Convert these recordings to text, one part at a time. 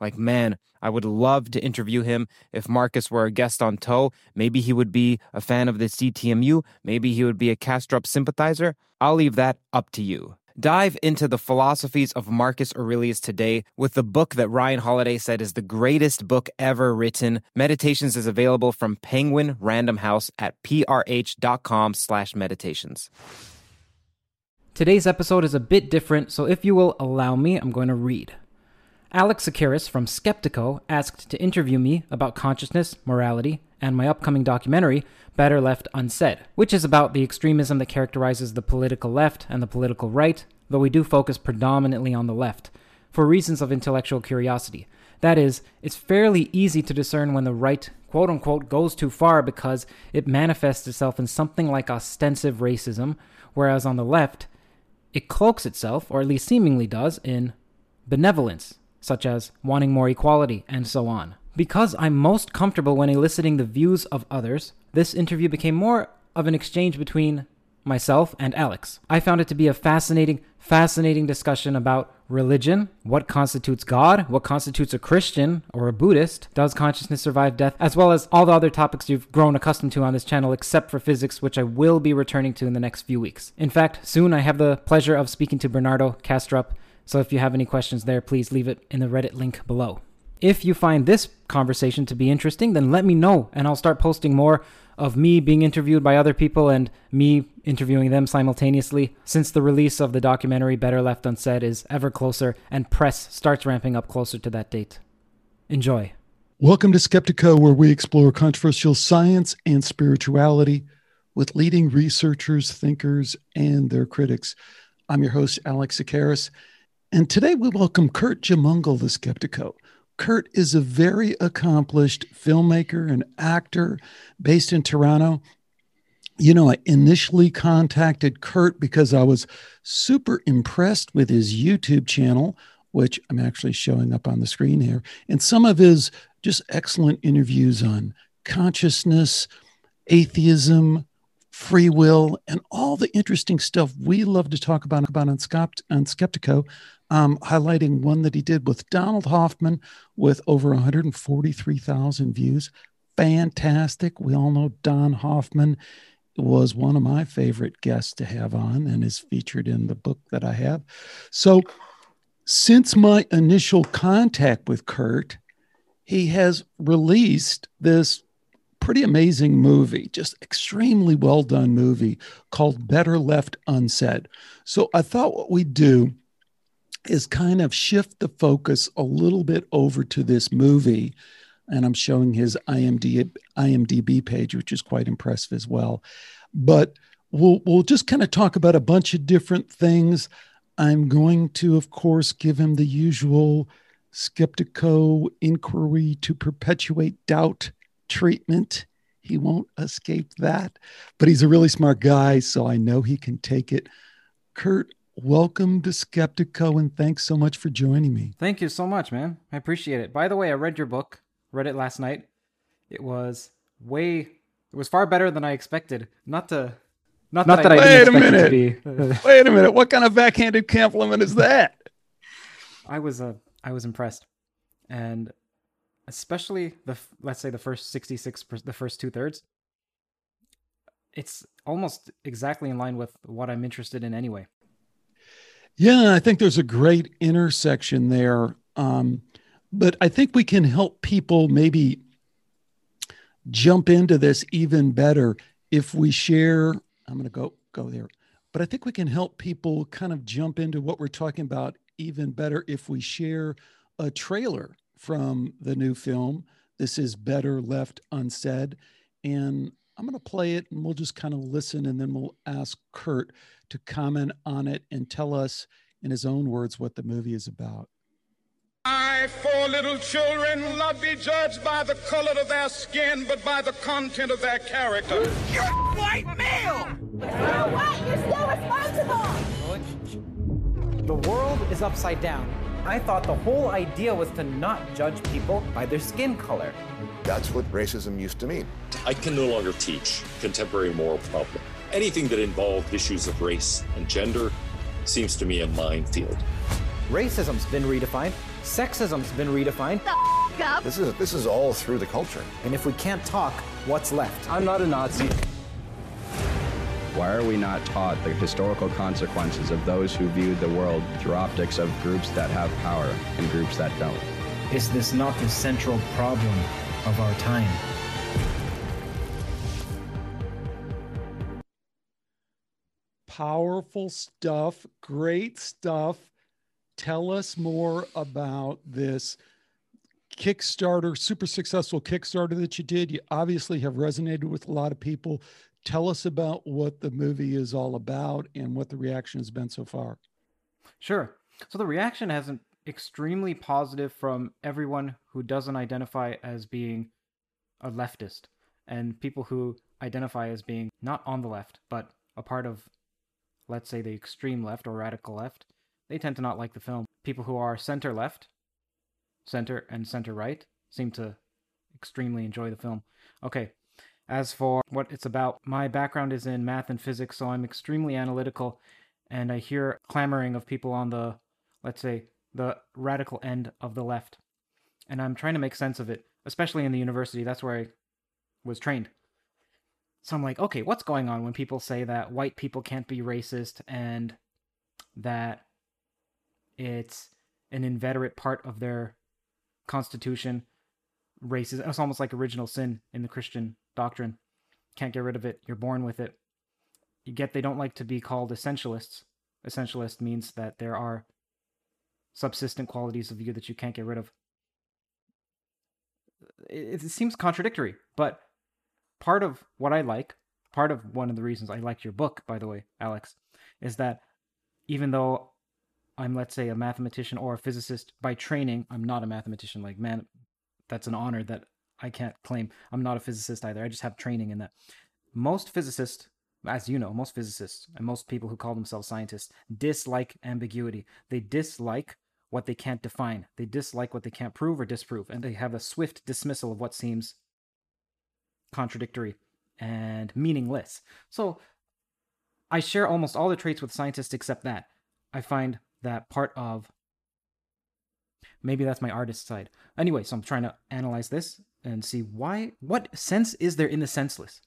like, man, I would love to interview him if Marcus were a guest on TOE. Maybe he would be a fan of the CTMU. Maybe he would be a Kastrup sympathizer. I'll leave that up to you. Dive into the philosophies of Marcus Aurelius today with the book that Ryan Holiday said is the greatest book ever written. Meditations is available from Penguin Random House at prh.com slash meditations. Today's episode is a bit different, so if you will allow me, I'm going to read. Alex Tsakiris from Skeptiko asked to interview me about consciousness, morality, and my upcoming documentary, Better Left Unsaid, which is about the extremism that characterizes the political left and the political right, though we do focus predominantly on the left, for reasons of intellectual curiosity. That is, it's fairly easy to discern when the right, quote unquote, goes too far because it manifests itself in something like ostensive racism, whereas on the left, it cloaks itself, or at least seemingly does, in benevolence, such as wanting more equality, and so on. Because I'm most comfortable when eliciting the views of others, this interview became more of an exchange between myself and Alex. I found it to be a fascinating, fascinating discussion about religion, what constitutes God, what constitutes a Christian or a Buddhist, does consciousness survive death, as well as all the other topics you've grown accustomed to on this channel, except for physics, which I will be returning to in the next few weeks. In fact, soon I have the pleasure of speaking to Bernardo Kastrup so if you have any questions there, please leave it in the Reddit link below. If you find this conversation to be interesting, then let me know and I'll start posting more of me being interviewed by other people and me interviewing them simultaneously since the release of the documentary Better Left Unsaid is ever closer and press starts ramping up closer to that date. Enjoy. Welcome to Skeptiko, where we explore controversial science and spirituality with leading researchers, thinkers, and their critics. I'm your host, Alex Tsakiris. And today we welcome Curt Jaimungal, the Skeptiko. Curt is a very accomplished filmmaker and actor based in Toronto. You know, I initially contacted Curt because I was super impressed with his YouTube channel, which I'm actually showing up on the screen here, and some of his just excellent interviews on consciousness, atheism, free will, and all the interesting stuff we love to talk about, about on, Skept- on Skeptiko um, highlighting one that he did with Donald Hoffman with over 143,000 views. Fantastic. We all know Don Hoffman was one of my favorite guests to have on and is featured in the book that I have. So, since my initial contact with Curt, he has released this pretty amazing movie, just extremely well done movie called Better Left Unsaid. So I thought what we'd do is kind of shift the focus a little bit over to this movie. And I'm showing his IMDb, IMDb page, which is quite impressive as well. But we'll, we'll just kind of talk about a bunch of different things. I'm going to, of course, give him the usual Skeptiko inquiry to perpetuate doubt treatment. He won't escape that, but he's a really smart guy, so I know he can take it. Curt, welcome to Skeptiko and thanks so much for joining me. Thank you so much, man. I appreciate it. By the way, I read your book, read it last night. It was way it was far better than I expected. Not to not, not that, that, I, I didn't expect it to be. Wait a minute. What kind of backhanded compliment is that? I was uh I was impressed. And especially the let's say the first 66 the first two thirds it's almost exactly in line with what i'm interested in anyway yeah, I think there's a great intersection there. Um, but I think we can help people maybe jump into this even better if we share, I'm going to go go there, but I think we can help people kind of jump into what we're talking about even better if we share a trailer from the new film. This is Better Left Unsaid. And I'm going to play it and we'll just kind of listen and then we'll ask Curt to comment on it and tell us in his own words what the movie is about. My four little children will not be judged by the color of their skin, but by the content of their character. You're a white male! You're white, you're still responsible! The world is upside down. I thought the whole idea was to not judge people by their skin color. That's what racism used to mean. I can no longer teach contemporary moral problem. Anything that involved issues of race and gender seems to me a minefield. Racism's been redefined. Sexism's been redefined. This is this is all through the culture. And if we can't talk, what's left? I'm not a Nazi. Why are we not taught the historical consequences of those who viewed the world through optics of groups that have power and groups that don't? Is this not the central problem of our time? Powerful stuff, great stuff. Tell us more about this Kickstarter, super successful Kickstarter that you did. You obviously have resonated with a lot of people. Tell us about what the movie is all about and what the reaction has been so far. Sure. So the reaction has been extremely positive from everyone who doesn't identify as being a leftist and people who identify as being not on the left but a part of let's say the extreme left or radical left they tend to not like the film people who are center left center and center right seem to extremely enjoy the film okay as for what it's about my background is in math and physics so i'm extremely analytical and i hear clamoring of people on the let's say the radical end of the left. And I'm trying to make sense of it, especially in the university. That's where I was trained. So I'm like, okay, what's going on when people say that white people can't be racist and that it's an inveterate part of their constitution? Racism. It's almost like original sin in the Christian doctrine. Can't get rid of it. You're born with it. You get they don't like to be called essentialists. Essentialist means that there are subsistent qualities of you that you can't get rid of. It, it, seems contradictory, but part of what I like, part of one of the reasons I liked your book, by the way, Alex, is that even though I'm, let's say, a mathematician or a physicist by training, I'm not a mathematician. Like, man, that's an honor that I can't claim. I'm not a physicist either. I just have training in that. Most physicists as you know, most physicists and most people who call themselves scientists dislike ambiguity. They dislike what they can't define. They dislike what they can't prove or disprove, and they have a swift dismissal of what seems contradictory and meaningless. So I share almost all the traits with scientists except that. I find that part of maybe that's my artist side. Anyway, so I'm trying to analyze this and see why what sense is there in the senseless?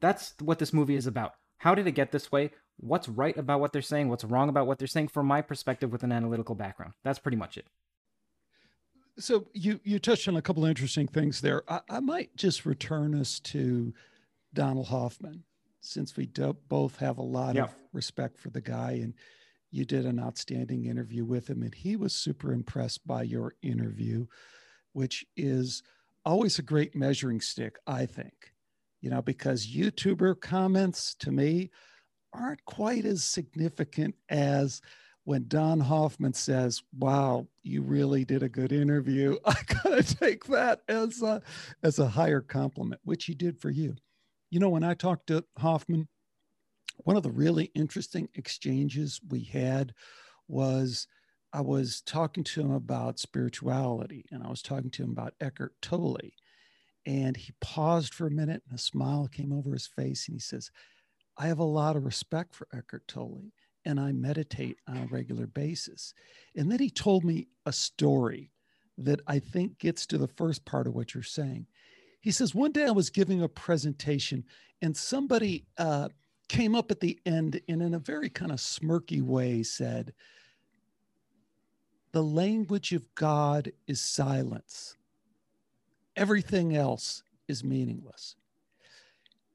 That's what this movie is about. How did it get this way? what's right about what they're saying, what's wrong about what they're saying from my perspective with an analytical background. That's pretty much it. So you you touched on a couple of interesting things there. I, I might just return us to Donald Hoffman, since we do, both have a lot of respect for the guy, and you did an outstanding interview with him, and he was super impressed by your interview, which is always a great measuring stick, I think. You know, because YouTuber comments to me aren't quite as significant as when Don Hoffman says, "Wow, you really did a good interview." I gotta take that as a as a higher compliment, which he did for you. You know, when I talked to Hoffman, one of the really interesting exchanges we had was I was talking to him about spirituality, and I was talking to him about Eckhart Tolle, and he paused for a minute, and a smile came over his face, and he says, I have a lot of respect for Eckhart Tolle and I meditate on a regular basis. And then he told me a story that I think gets to the first part of what you're saying. He says, One day I was giving a presentation and somebody uh, came up at the end and, in a very kind of smirky way, said, The language of God is silence, everything else is meaningless.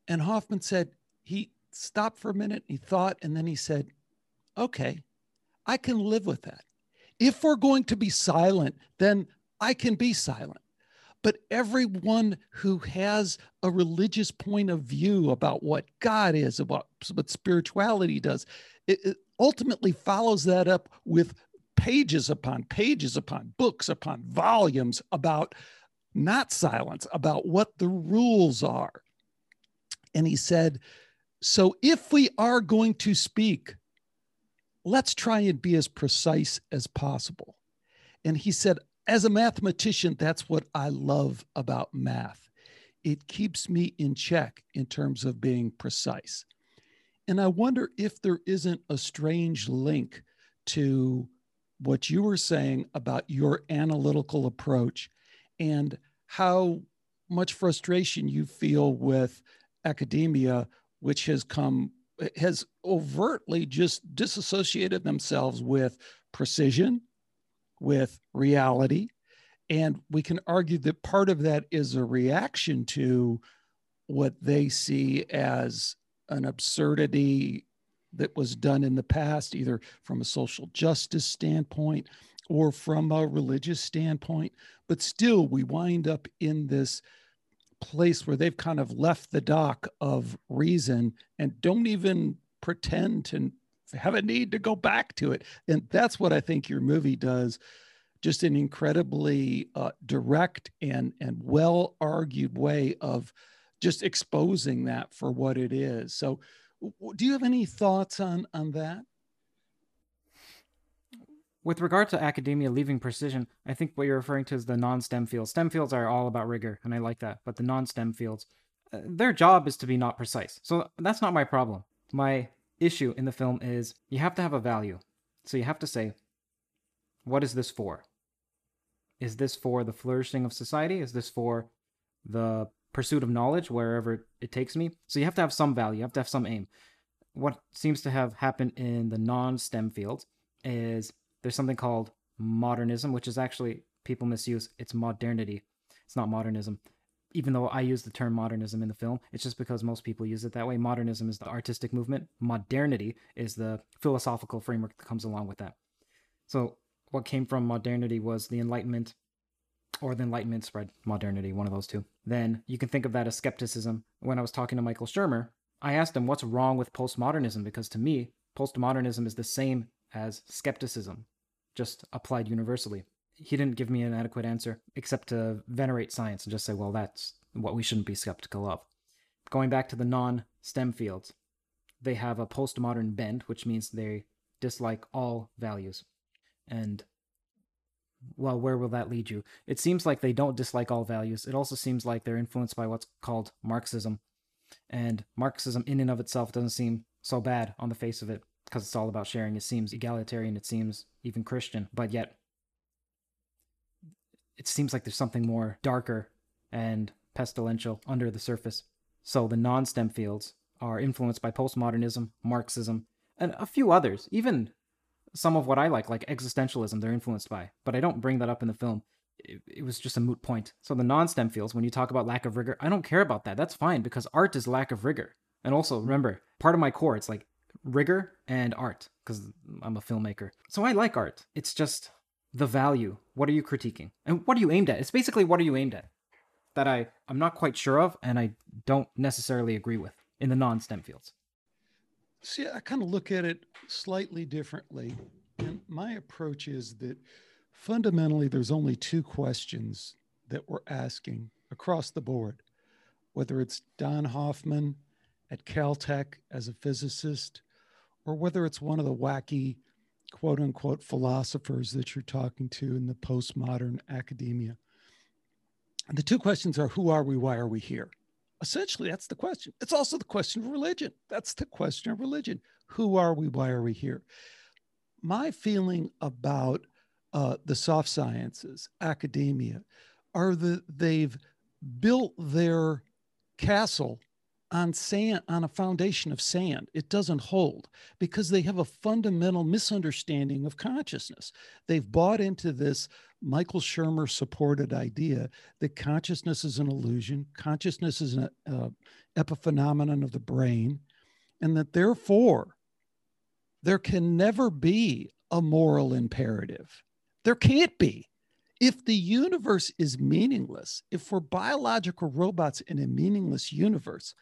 And Hoffman said, he stopped for a minute, he thought, and then he said, okay, I can live with that. If we're going to be silent, then I can be silent. But everyone who has a religious point of view about what God is, about what spirituality does, it, it ultimately follows that up with pages upon pages upon books upon volumes about not silence, about what the rules are. And he said, So if we are going to speak, let's try and be as precise as possible. And he said, as a mathematician, that's what I love about math. It keeps me in check in terms of being precise. And I wonder if there isn't a strange link to what you were saying about your analytical approach and how much frustration you feel with academia, which has come has overtly just disassociated themselves with precision, with reality. And we can argue that part of that is a reaction to what they see as an absurdity that was done in the past, either from a social justice standpoint or from a religious standpoint. But still, we wind up in this place where they've kind of left the dock of reason and don't even pretend to have a need to go back to it. And that's what I think your movie does. Just an incredibly uh, direct and and well argued way of just exposing that for what it is. So, do you have any thoughts on on that? With regard to academia leaving precision, I think what you're referring to is the non-STEM fields. STEM fields are all about rigor, and I like that. But the non-STEM fields, uh, their job is to be not precise. So that's not my problem. My issue in the film is you have to have a value. So you have to say, what is this for? Is this for the flourishing of society? Is this for the pursuit of knowledge wherever it takes me? So you have to have some value, you have to have some aim. What seems to have happened in the non STEM fields is there's something called modernism, which is actually people misuse. It's modernity. It's not modernism. Even though I use the term modernism in the film, it's just because most people use it that way. Modernism is the artistic movement. Modernity is the philosophical framework that comes along with that. So, what came from modernity was the Enlightenment, or the Enlightenment spread modernity, one of those two. Then you can think of that as skepticism. When I was talking to Michael Shermer, I asked him what's wrong with postmodernism because to me, postmodernism is the same as skepticism, just applied universally. He didn't give me an adequate answer except to venerate science and just say, well, that's what we shouldn't be skeptical of. Going back to the non STEM fields, they have a postmodern bent, which means they dislike all values. And well, where will that lead you? It seems like they don't dislike all values. It also seems like they're influenced by what's called Marxism. And Marxism, in and of itself, doesn't seem so bad on the face of it because it's all about sharing. It seems egalitarian, it seems even Christian, but yet it seems like there's something more darker and pestilential under the surface. So the non STEM fields are influenced by postmodernism, Marxism, and a few others. Even some of what I like, like existentialism, they're influenced by. But I don't bring that up in the film. It, it was just a moot point. So the non STEM fields, when you talk about lack of rigor, I don't care about that. That's fine because art is lack of rigor. And also, remember, part of my core, it's like rigor and art because I'm a filmmaker. So I like art. It's just the value. What are you critiquing? And what are you aimed at? It's basically what are you aimed at that I, I'm not quite sure of and I don't necessarily agree with in the non STEM fields. See, I kind of look at it slightly differently. And my approach is that fundamentally, there's only two questions that we're asking across the board, whether it's Don Hoffman at Caltech as a physicist or whether it's one of the wacky quote unquote philosophers that you're talking to in the postmodern academia. And the two questions are who are we? Why are we here? Essentially, that's the question. It's also the question of religion. That's the question of religion. Who are we? Why are we here? My feeling about uh, the soft sciences, academia, are that they've built their castle on sand on a foundation of sand it doesn't hold because they have a fundamental misunderstanding of consciousness they've bought into this michael shermer supported idea that consciousness is an illusion consciousness is an uh, epiphenomenon of the brain, and that therefore there can never be a moral imperative. There can't be. If the universe is meaningless, if we're biological robots in a meaningless universe,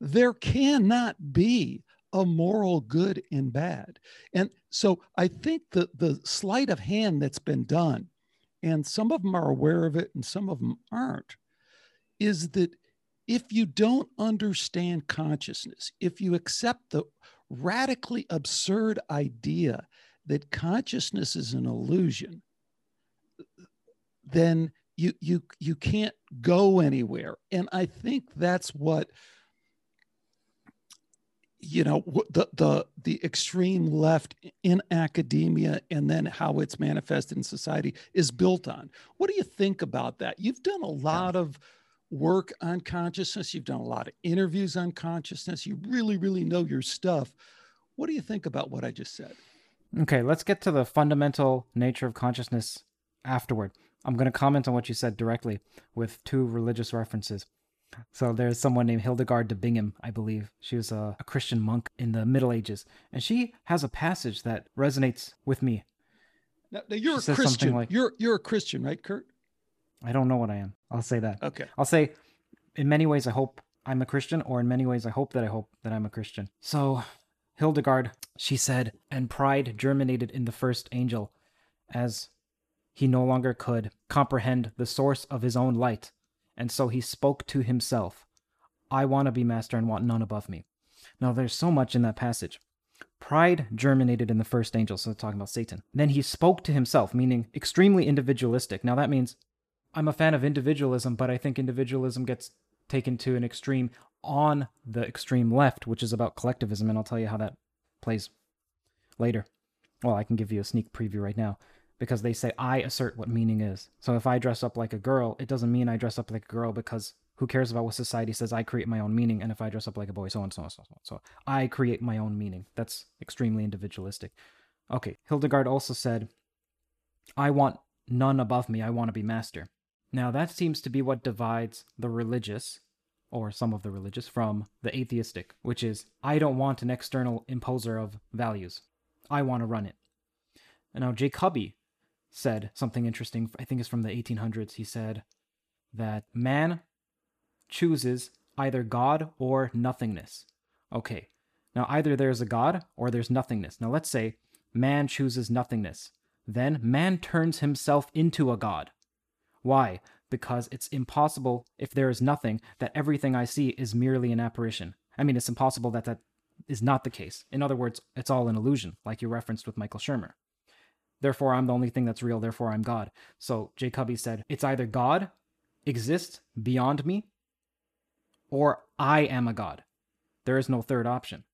there cannot be a moral good and bad. And so I think that the sleight of hand that's been done, and some of them are aware of it and some of them aren't, is that if you don't understand consciousness, if you accept the radically absurd idea that consciousness is an illusion, then you you you can't go anywhere. And I think that's what you know the the the extreme left in academia and then how it's manifested in society is built on. What do you think about that? You've done a lot of work on consciousness. You've done a lot of interviews on consciousness. You really, really know your stuff. What do you think about what I just said? Okay, let's get to the fundamental nature of consciousness afterward. I'm going to comment on what you said directly with two religious references. So there's someone named Hildegard de Bingen, I believe. She was a, a, Christian monk in the Middle Ages, and she has a passage that resonates with me. Now, now you're she a Christian. Like, you're you're a Christian, right, Curt? I don't know what I am. I'll say that. Okay. I'll say, in many ways, I hope I'm a Christian, or in many ways, I hope that I hope that I'm a Christian. So, Hildegard, she said, and pride germinated in the first angel, as he no longer could comprehend the source of his own light, and so he spoke to himself, I want to be master and want none above me. Now, there's so much in that passage. Pride germinated in the first angel, so talking about Satan. Then he spoke to himself, meaning extremely individualistic. Now, that means I'm a fan of individualism, but I think individualism gets taken to an extreme on the extreme left, which is about collectivism, and I'll tell you how that plays later. Well, I can give you a sneak preview right now because they say I assert what meaning is. So if I dress up like a girl, it doesn't mean I dress up like a girl because who cares about what society says? I create my own meaning. And if I dress up like a boy, so on, so on, so on. So I create my own meaning. That's extremely individualistic. Okay. Hildegard also said, I want none above me. I want to be master. Now that seems to be what divides the religious, or some of the religious, from the atheistic, which is, I don't want an external imposer of values. I want to run it. And now Jacobi said something interesting. I think it's from the 1800s. He said that man chooses either God or nothingness. Okay, now either there's a God or there's nothingness. Now let's say man chooses nothingness. Then man turns himself into a God. Why? Because it's impossible, if there is nothing, that everything I see is merely an apparition. I mean, it's impossible that that is not the case. In other words, it's all an illusion, like you referenced with Michael Shermer. Therefore, I'm the only thing that's real. Therefore, I'm God. So Jacobi said, it's either God exists beyond me or I am a God. There is no third option.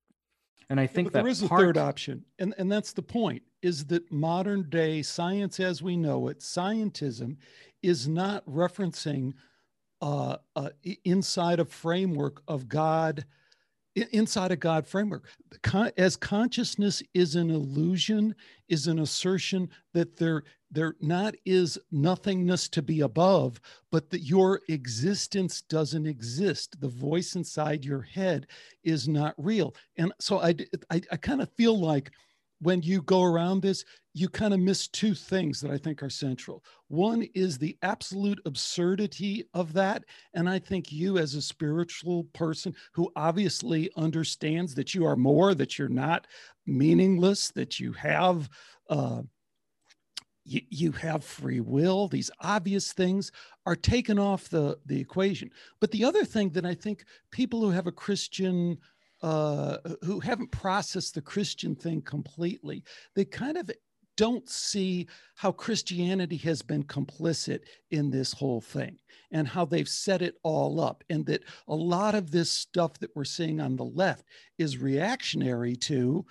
And I think yeah, that there is part... a third option. And, and that's the point is that modern day science as we know it, scientism, is not referencing uh, uh, inside a framework of God inside a God framework. As consciousness is an illusion, is an assertion that there, there not is nothingness to be above, but that your existence doesn't exist. The voice inside your head is not real. And so I, I, I kind of feel like when you go around this, you kind of miss two things that I think are central. One is the absolute absurdity of that. And I think you, as a spiritual person who obviously understands that you are more, that you're not meaningless, that you have. Uh, you, you have free will these obvious things are taken off the, the equation but the other thing that i think people who have a christian uh, who haven't processed the Christian thing completely, they kind of don't see how Christianity has been complicit in this whole thing and how they've set it all up. And that a lot of this stuff that we're seeing on the left is reactionary to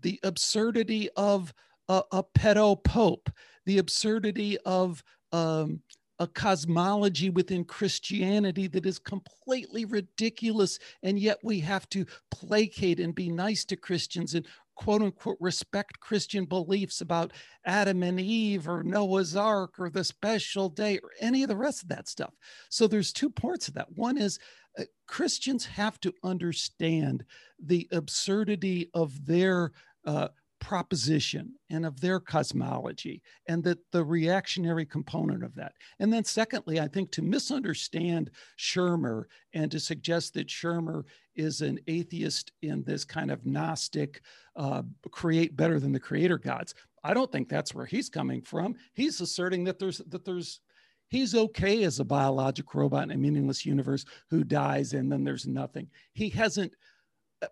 the absurdity of a, a pedo pope, the absurdity of um, a cosmology within Christianity that is completely ridiculous. And yet we have to placate and be nice to Christians and quote unquote respect Christian beliefs about Adam and Eve or Noah's Ark or the special day or any of the rest of that stuff. So there's two parts of that. One is uh, Christians have to understand the absurdity of their uh, proposition and of their cosmology and that the reactionary component of that. And then secondly i think to misunderstand shermer and to suggest that shermer is an atheist in this kind of gnostic uh, create better than the creator gods i don't think that's where he's coming from. He's asserting that there's that there's he's okay as a biologic robot in a meaningless universe who dies and then there's nothing. He hasn't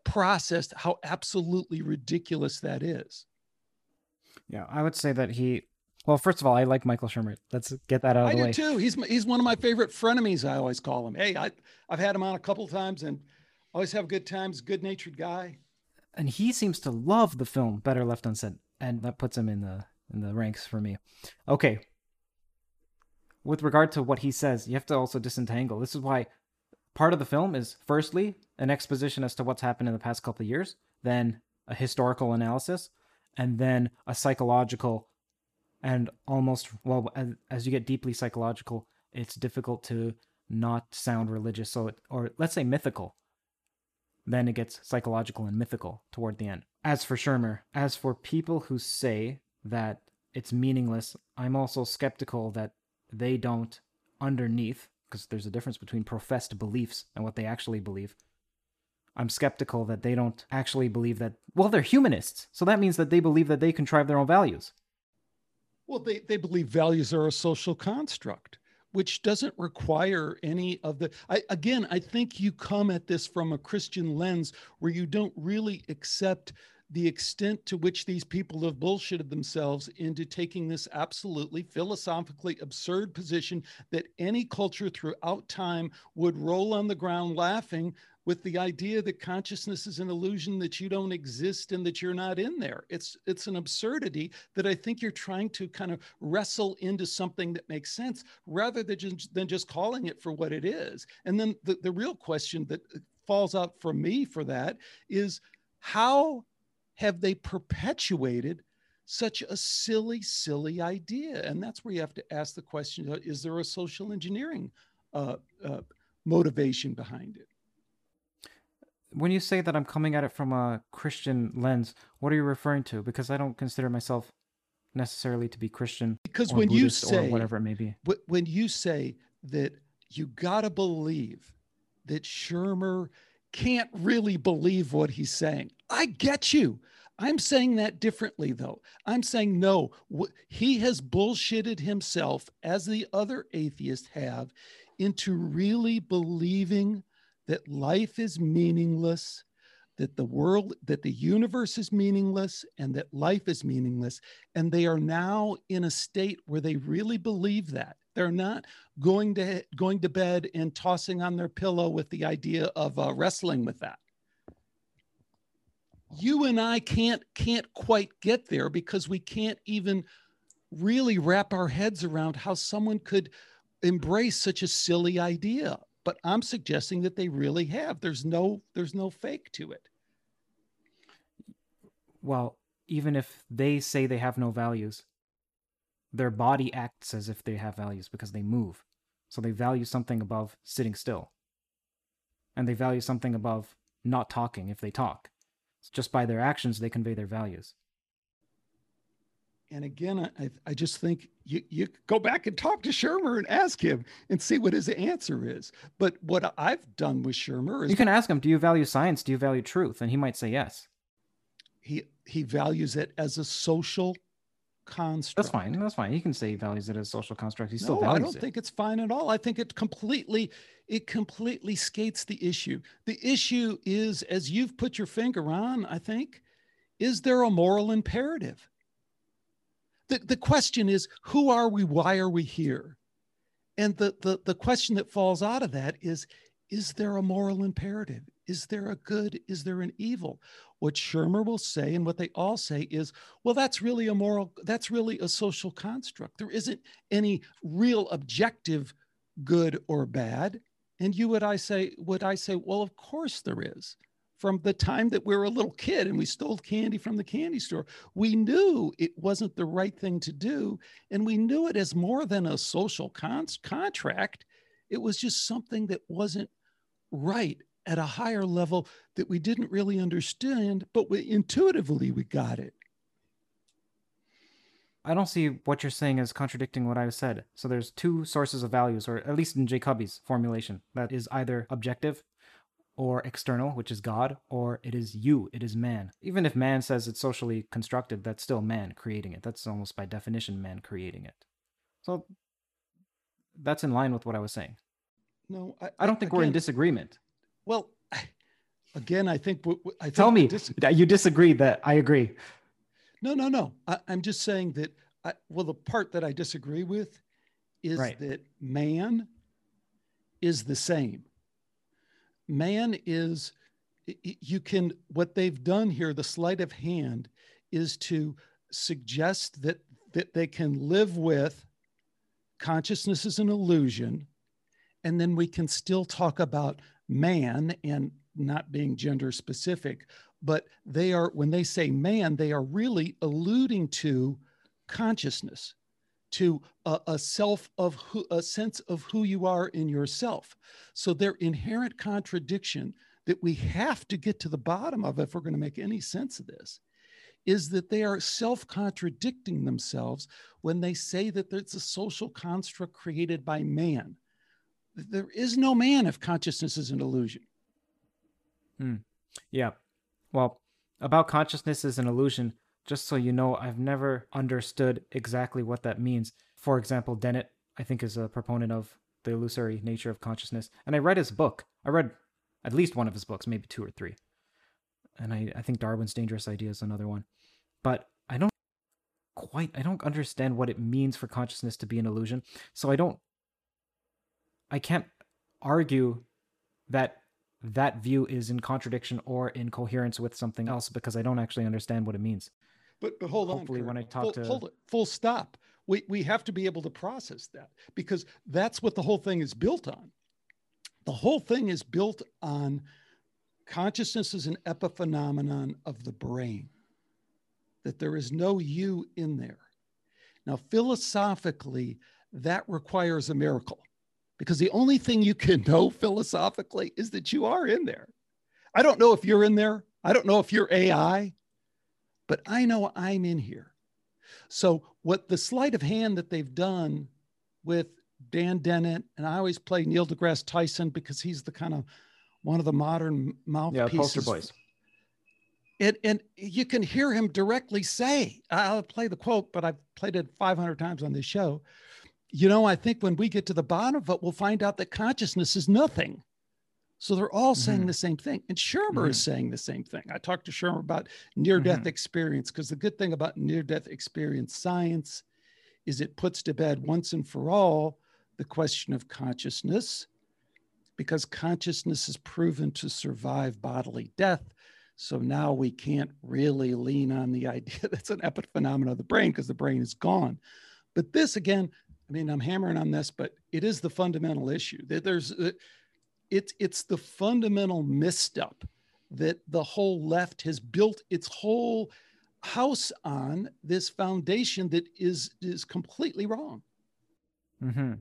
processed how absolutely ridiculous that is. Yeah, I would say that he. Well, first of all, I like Michael Shermer. Let's get that out of I the way. I do too. He's he's one of my favorite frenemies. I always call him. Hey, I I've had him on a couple times and always have good times. Good natured guy. And he seems to love the film Better Left Unsaid, and that puts him in the in the ranks for me. Okay. With regard to what he says, you have to also disentangle. This is why part of the film is firstly an exposition as to what's happened in the past couple of years, then a historical analysis, and then a psychological and almost well as, you get deeply psychological, it's difficult to not sound religious. So it, or let's say mythical. Then it gets psychological and mythical toward the end. As for Shermer, as for people who say that it's meaningless, I'm also skeptical that they don't underneath because there's a difference between professed beliefs and what they actually believe. I'm skeptical that they don't actually believe that, well, they're humanists. So that means that they believe that they contrive their own values. Well, they, they believe values are a social construct, which doesn't require any of the. I, again, I think you come at this from a Christian lens where you don't really accept the extent to which these people have bullshitted themselves into taking this absolutely philosophically absurd position that any culture throughout time would roll on the ground laughing with the idea that consciousness is an illusion that you don't exist and that you're not in there. It's it's an absurdity that i think you're trying to kind of wrestle into something that makes sense rather than just, than just calling it for what it is. And then the, the real question that falls out for me for that is how have they perpetuated such a silly, silly idea? And that's where you have to ask the question is there a social engineering uh, uh, motivation behind it? When you say that I'm coming at it from a Christian lens, what are you referring to? Because I don't consider myself necessarily to be Christian. Because when Buddhist you say, whatever it may be, when you say that you got to believe that Shermer can't really believe what he's saying. I get you. I'm saying that differently, though. I'm saying no, he has bullshitted himself, as the other atheists have, into really believing that life is meaningless, that the world, that the universe is meaningless, and that life is meaningless. And they are now in a state where they really believe that. They're not going to going to bed and tossing on their pillow with the idea of uh, wrestling with that. You and I can't can't quite get there because we can't even really wrap our heads around how someone could embrace such a silly idea. But I'm suggesting that they really have. There's no there's no fake to it. Well, even if they say they have no values, their body acts as if they have values because they move. So they value something above sitting still. And they value something above not talking if they talk. So just by their actions, they convey their values. And again, I, I just think you, you go back and talk to Shermer and ask him and see what his answer is. But what I've done with Shermer is you can ask him, do you value science? Do you value truth? And he might say yes. He he values it as a social construct. That's fine. That's fine. You can say he values it as social construct. He still no, values it. I don't it. think it's fine at all. I think it completely, it completely skates the issue. The issue is, as you've put your finger on, I think, is there a moral imperative? The, the question is, who are we? Why are we here? And the, the, the question that falls out of that is, is there a moral imperative? Is there a good? Is there an evil? What Shermer will say and what they all say is, well, that's really a moral, that's really a social construct. There isn't any real objective good or bad. And you would I say, would I say, well, of course there is. From the time that we were a little kid and we stole candy from the candy store, we knew it wasn't the right thing to do. And we knew it as more than a social con- contract. It was just something that wasn't right at a higher level that we didn't really understand, but we, intuitively we got it. I don't see what you're saying as contradicting what I said. So there's two sources of values, or at least in Jacobi's formulation, that is either objective or external, which is God, or it is you, it is man. Even if man says it's socially constructed, that's still man creating it. That's almost by definition man creating it. So that's in line with what I was saying. No, I, I don't think again, we're in disagreement. Well, again, I think. I think Tell me dis- you disagree. That I agree. No, no, no. I, am just saying that. I, well, the part that I disagree with is Right. that man is the same. Man is. You can. What they've done here, the sleight of hand, is to suggest that that they can live with consciousness is an illusion, and then we can still talk about man and not being gender specific but they are when they say man they are really alluding to consciousness to a, a self of who a sense of who you are in yourself. So their inherent contradiction that we have to get to the bottom of if we're going to make any sense of this is that they are self contradicting themselves when they say that it's a social construct created by man there is no man if consciousness is an illusion hmm. Yeah. Well, about consciousness is an illusion, just so you know, I've never understood exactly what that means. For example, Dennett, I think, is a proponent of the illusory nature of consciousness. And I read his book. I read at least one of his books, maybe two or three. And I, I think Darwin's Dangerous Idea is another one. But I don't quite, I don't understand what it means for consciousness to be an illusion. So I don't, I can't argue that that view is in contradiction or in coherence with something else because I don't actually understand what it means. But but hold Hopefully on. when I talk full, to- hold it, full stop. We we have to be able to process that because that's what the whole thing is built on. The whole thing is built on consciousness is an epiphenomenon of the brain. That there is no you in there. Now philosophically, that requires a miracle because the only thing you can know philosophically is that you are in there. I don't know if you're in there. I don't know if you're AI but I know I'm in here. So, what the sleight of hand that they've done with Dan Dennett, and I always play Neil deGrasse Tyson because he's the kind of one of the modern mouthpieces. Yeah, poster boys. And, and you can hear him directly say, I'll play the quote, but I've played it 500 times on this show. You know, I think when we get to the bottom of it, we'll find out that consciousness is nothing. So they're all saying Mhm. the same thing. And Shermer is saying the same thing. I talked to Shermer about near death Mhm. experience because the good thing about near death experience science is it puts to bed once and for all the question of consciousness because consciousness is proven to survive bodily death. So now we can't really lean on the idea that's an epiphenomenon of the brain because the brain is gone. But this again, mean, I'm hammering on this, but it is the fundamental issue that there's uh, it's it's the fundamental misstep that the whole left has built its whole house on this foundation that is is completely wrong. hmm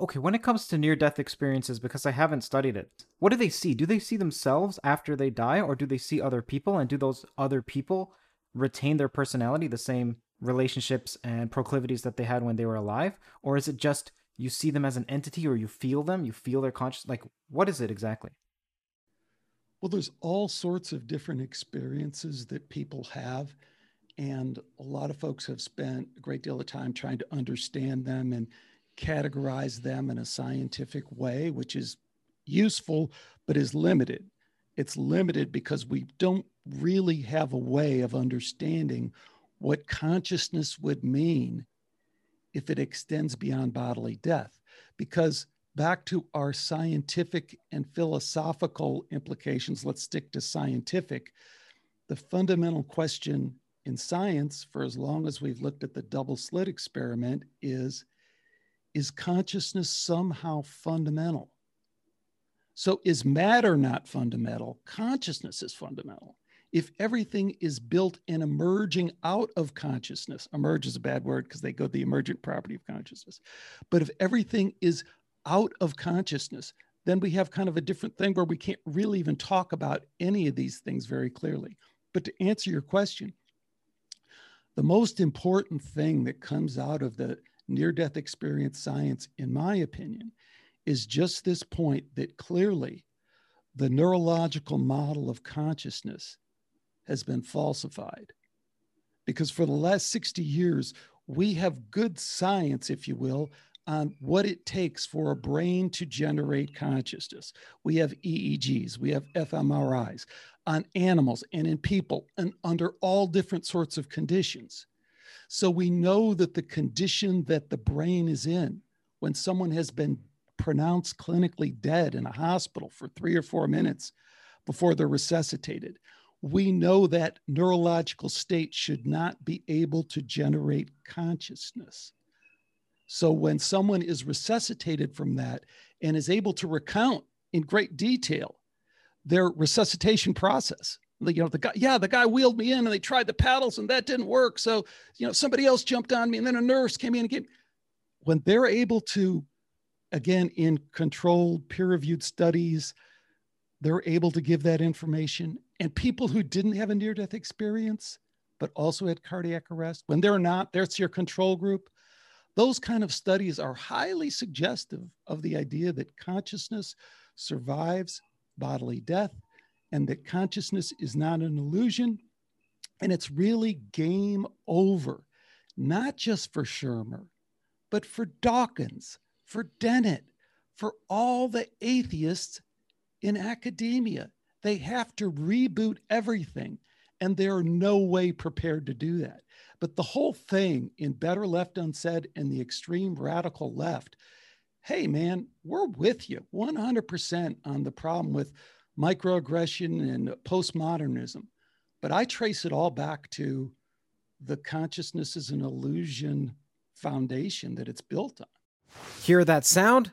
Okay, when it comes to near death experiences, because I haven't studied it, what do they see? Do they see themselves after they die, or do they see other people? And do those other people retain their personality, the same relationships and proclivities that they had when they were alive? Or is it just you see them as an entity, or you feel them, you feel their conscious? Like, what is it exactly? Well, there's all sorts of different experiences that people have. And a lot of folks have spent a great deal of time trying to understand them and categorize them in a scientific way, which is useful, but is limited. It's limited because we don't really have a way of understanding what consciousness would mean if it extends beyond bodily death. Because back to our scientific and philosophical implications, let's stick to scientific. The fundamental question in science, for as long as we've looked at the double slit experiment, is is consciousness somehow fundamental? So, is matter not fundamental? Consciousness is fundamental. If everything is built and emerging out of consciousness, emerge is a bad word because they go the emergent property of consciousness. But if everything is out of consciousness, then we have kind of a different thing where we can't really even talk about any of these things very clearly. But to answer your question, the most important thing that comes out of the near death experience science, in my opinion, is just this point that clearly the neurological model of consciousness has been falsified. Because for the last 60 years, we have good science, if you will, on what it takes for a brain to generate consciousness. We have EEGs, we have fMRIs on animals and in people and under all different sorts of conditions. So we know that the condition that the brain is in when someone has been pronounced clinically dead in a hospital for three or four minutes before they're resuscitated, we know that neurological state should not be able to generate consciousness. So when someone is resuscitated from that and is able to recount in great detail their resuscitation process, you know, the guy, yeah, the guy wheeled me in and they tried the paddles and that didn't work. So, you know, somebody else jumped on me and then a nurse came in and gave, when they're able to, again, in controlled peer reviewed studies, they're able to give that information. And people who didn't have a near death experience, but also had cardiac arrest, when they're not, that's your control group. Those kind of studies are highly suggestive of the idea that consciousness survives bodily death and that consciousness is not an illusion. And it's really game over, not just for Shermer, but for Dawkins, for Dennett, for all the atheists in academia. They have to reboot everything, and they're no way prepared to do that. But the whole thing in Better Left Unsaid and the extreme radical left hey, man, we're with you 100% on the problem with microaggression and postmodernism. But I trace it all back to the consciousness is an illusion foundation that it's built on. Hear that sound?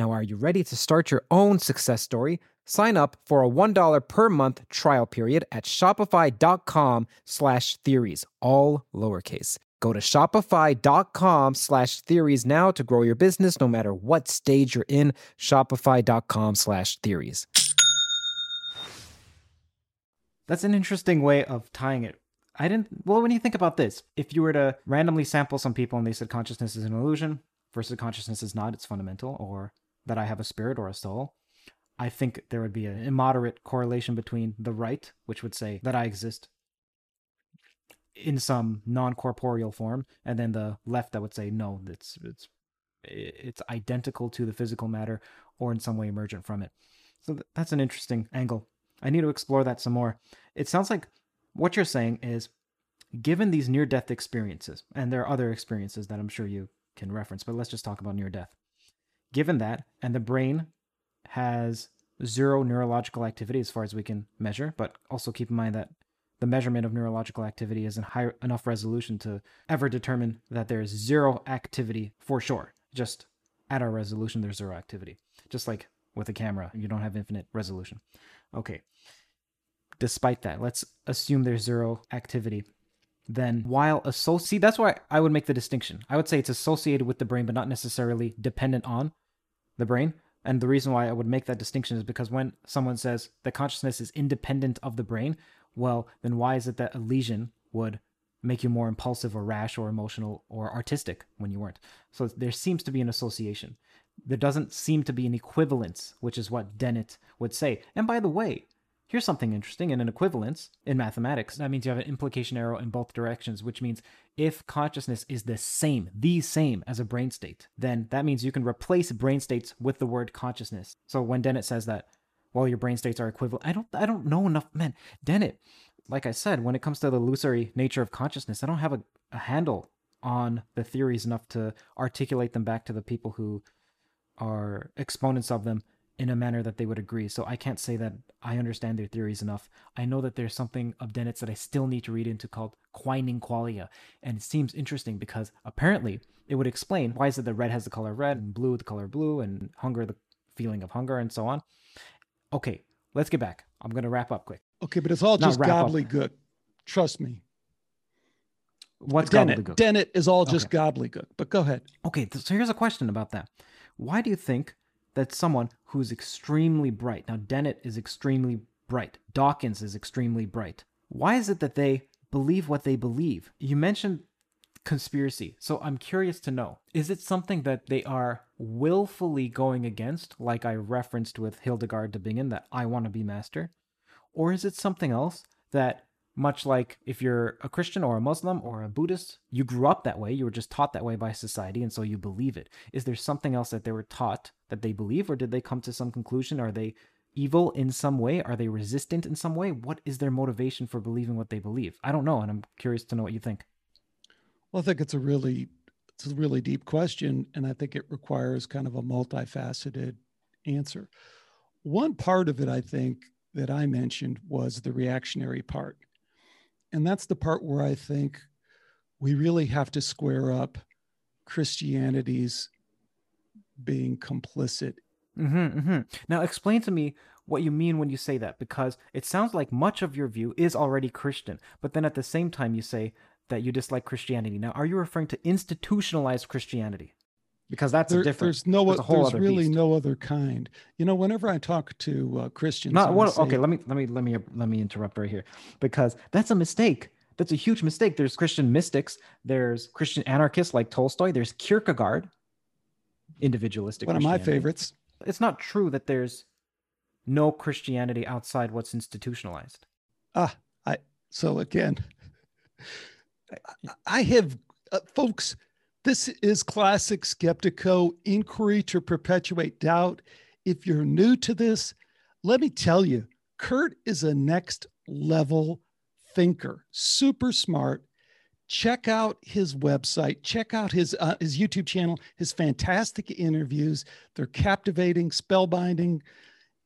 Now, are you ready to start your own success story? Sign up for a $1 per month trial period at shopify.com slash theories, all lowercase. Go to shopify.com slash theories now to grow your business no matter what stage you're in. Shopify.com slash theories. That's an interesting way of tying it. I didn't, well, when you think about this, if you were to randomly sample some people and they said consciousness is an illusion versus consciousness is not, it's fundamental, or that I have a spirit or a soul, I think there would be an immoderate correlation between the right, which would say that I exist in some non-corporeal form, and then the left that would say no, it's it's it's identical to the physical matter or in some way emergent from it. So th- that's an interesting angle. I need to explore that some more. It sounds like what you're saying is given these near death experiences, and there are other experiences that I'm sure you can reference, but let's just talk about near death. Given that, and the brain has zero neurological activity as far as we can measure, but also keep in mind that the measurement of neurological activity isn't high enough resolution to ever determine that there is zero activity for sure. Just at our resolution, there's zero activity. Just like with a camera, you don't have infinite resolution. Okay. Despite that, let's assume there's zero activity. Then, while associate, that's why I would make the distinction. I would say it's associated with the brain, but not necessarily dependent on the brain. And the reason why I would make that distinction is because when someone says that consciousness is independent of the brain, well, then why is it that a lesion would make you more impulsive or rash or emotional or artistic when you weren't? So there seems to be an association. There doesn't seem to be an equivalence, which is what Dennett would say. And by the way, here's something interesting in an equivalence in mathematics. That means you have an implication arrow in both directions, which means if consciousness is the same, the same as a brain state, then that means you can replace brain states with the word consciousness. So when Dennett says that, well, your brain states are equivalent, I don't I don't know enough. Man, Dennett, like I said, when it comes to the illusory nature of consciousness, I don't have a, a handle on the theories enough to articulate them back to the people who are exponents of them in a manner that they would agree. So I can't say that I understand their theories enough. I know that there's something of Dennett's that I still need to read into called quining qualia. And it seems interesting because apparently it would explain why is it that red has the color red and blue the color blue and hunger the feeling of hunger and so on. Okay, let's get back. I'm going to wrap up quick. Okay, but it's all Not just wrap up. gobbledygook. Trust me. What's Dennett, gobbledygook? Dennett is all just gobbledygook. But go ahead. Okay, so here's a question about that. Why do you think that someone who's extremely bright, now Dennett is extremely bright, Dawkins is extremely bright, why is it that they believe what they believe? You mentioned conspiracy, so I'm curious to know is it something that they are willfully going against, like I referenced with Hildegard de Bingen, that I want to be master? Or is it something else that much like if you're a Christian or a Muslim or a Buddhist, you grew up that way, you were just taught that way by society, and so you believe it. Is there something else that they were taught that they believe, or did they come to some conclusion? Are they evil in some way? Are they resistant in some way? What is their motivation for believing what they believe? I don't know, and I'm curious to know what you think. Well, I think it's a really it's a really deep question, and I think it requires kind of a multifaceted answer. One part of it, I think, that I mentioned was the reactionary part. And that's the part where I think we really have to square up Christianity's being complicit. Mm-hmm, mm-hmm. Now, explain to me what you mean when you say that, because it sounds like much of your view is already Christian, but then at the same time you say that you dislike Christianity. Now, are you referring to institutionalized Christianity? Because that's There- a different. there's no whole there's really beast. no other kind. You know, whenever I talk to uh, Christians, Not what? say- Okay, let me let me let me let me interrupt right here, because that's a mistake. That's a huge mistake. There's Christian mystics. There's Christian anarchists like Tolstoy. There's Kierkegaard. Individualistic. one of my favorites. It's not true that there's no Christianity outside what's institutionalized. Ah, I so again, I- I have uh, folks. This is classic Skeptiko inquiry to perpetuate doubt. If you're new to this, let me tell you, Curt is a next level thinker, super smart. Check out his website. Check out his uh, his YouTube channel. His fantastic interviews. They're captivating, spellbinding,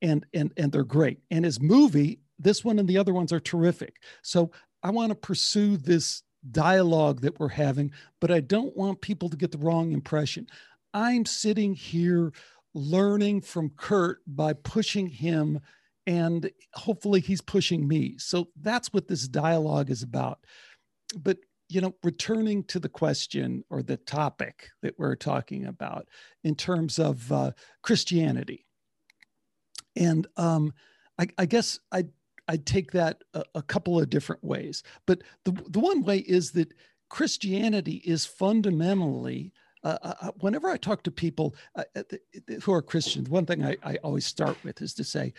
and and and they're great. And his movie, this one and the other ones are terrific. So I want to pursue this dialogue that we're having, but I don't want people to get the wrong impression. I'm sitting here learning from Curt by pushing him, and hopefully he's pushing me. So that's what this dialogue is about. But you know, returning to the question or the topic that we're talking about in terms of uh, Christianity, and um, I, I guess I I'd take that a, a couple of different ways. But the the one way is that Christianity is fundamentally. Uh, uh, whenever I talk to people uh, uh, who are Christians, one thing I, I always start with is to say,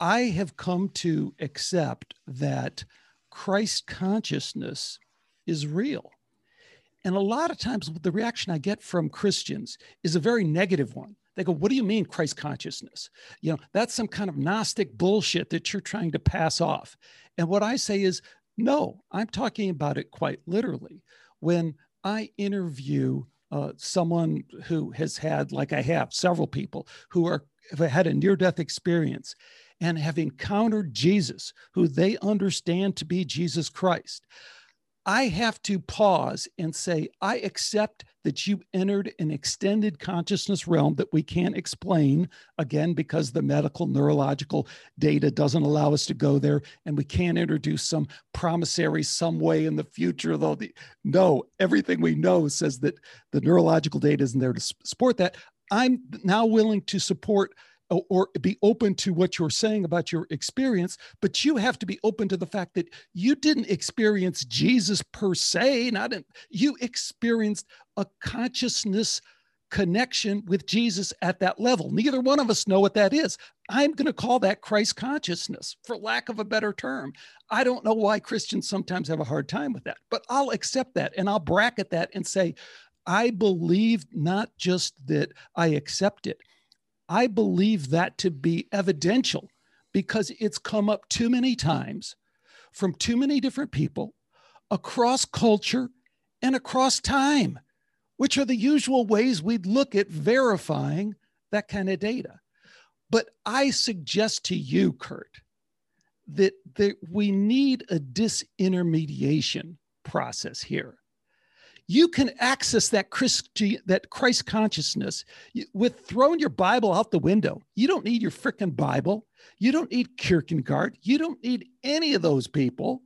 I have come to accept that Christ consciousness is real. And a lot of times, the reaction I get from Christians is a very negative one. They go, What do you mean, Christ consciousness? You know, that's some kind of Gnostic bullshit that you're trying to pass off. And what I say is, No, I'm talking about it quite literally. When I interview uh, someone who has had, like I have, several people who are have had a near death experience and have encountered Jesus, who they understand to be Jesus Christ. I have to pause and say, I accept that you entered an extended consciousness realm that we can't explain, again, because the medical neurological data doesn't allow us to go there, and we can't introduce some promissory some way in the future. Though, the, no, everything we know says that the neurological data isn't there to support that. I'm now willing to support or be open to what you're saying about your experience, but you have to be open to the fact that you didn't experience Jesus per se, not in, you experienced a consciousness connection with Jesus at that level. Neither one of us know what that is. I'm going to call that Christ consciousness, for lack of a better term. I don't know why Christians sometimes have a hard time with that, but I'll accept that and I'll bracket that and say, I believe not just that I accept it, I believe that to be evidential because it's come up too many times from too many different people across culture and across time which are the usual ways we'd look at verifying that kind of data. But I suggest to you, Curt, that, that we need a disintermediation process here. You can access that Christi- that Christ consciousness with throwing your Bible out the window. You don't need your freaking Bible. You don't need Kierkegaard. You don't need any of those people.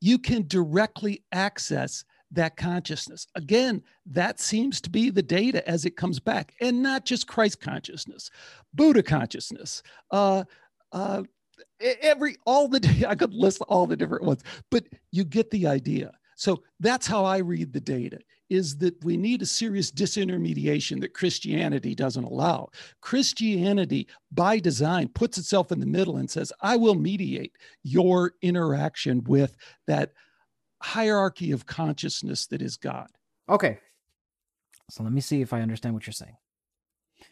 You can directly access that consciousness. Again, that seems to be the data as it comes back, and not just Christ consciousness, Buddha consciousness, uh, uh, every all the I could list all the different ones, but you get the idea. So that's how I read the data is that we need a serious disintermediation that Christianity doesn't allow. Christianity, by design, puts itself in the middle and says, I will mediate your interaction with that hierarchy of consciousness that is God. Okay. So let me see if I understand what you're saying.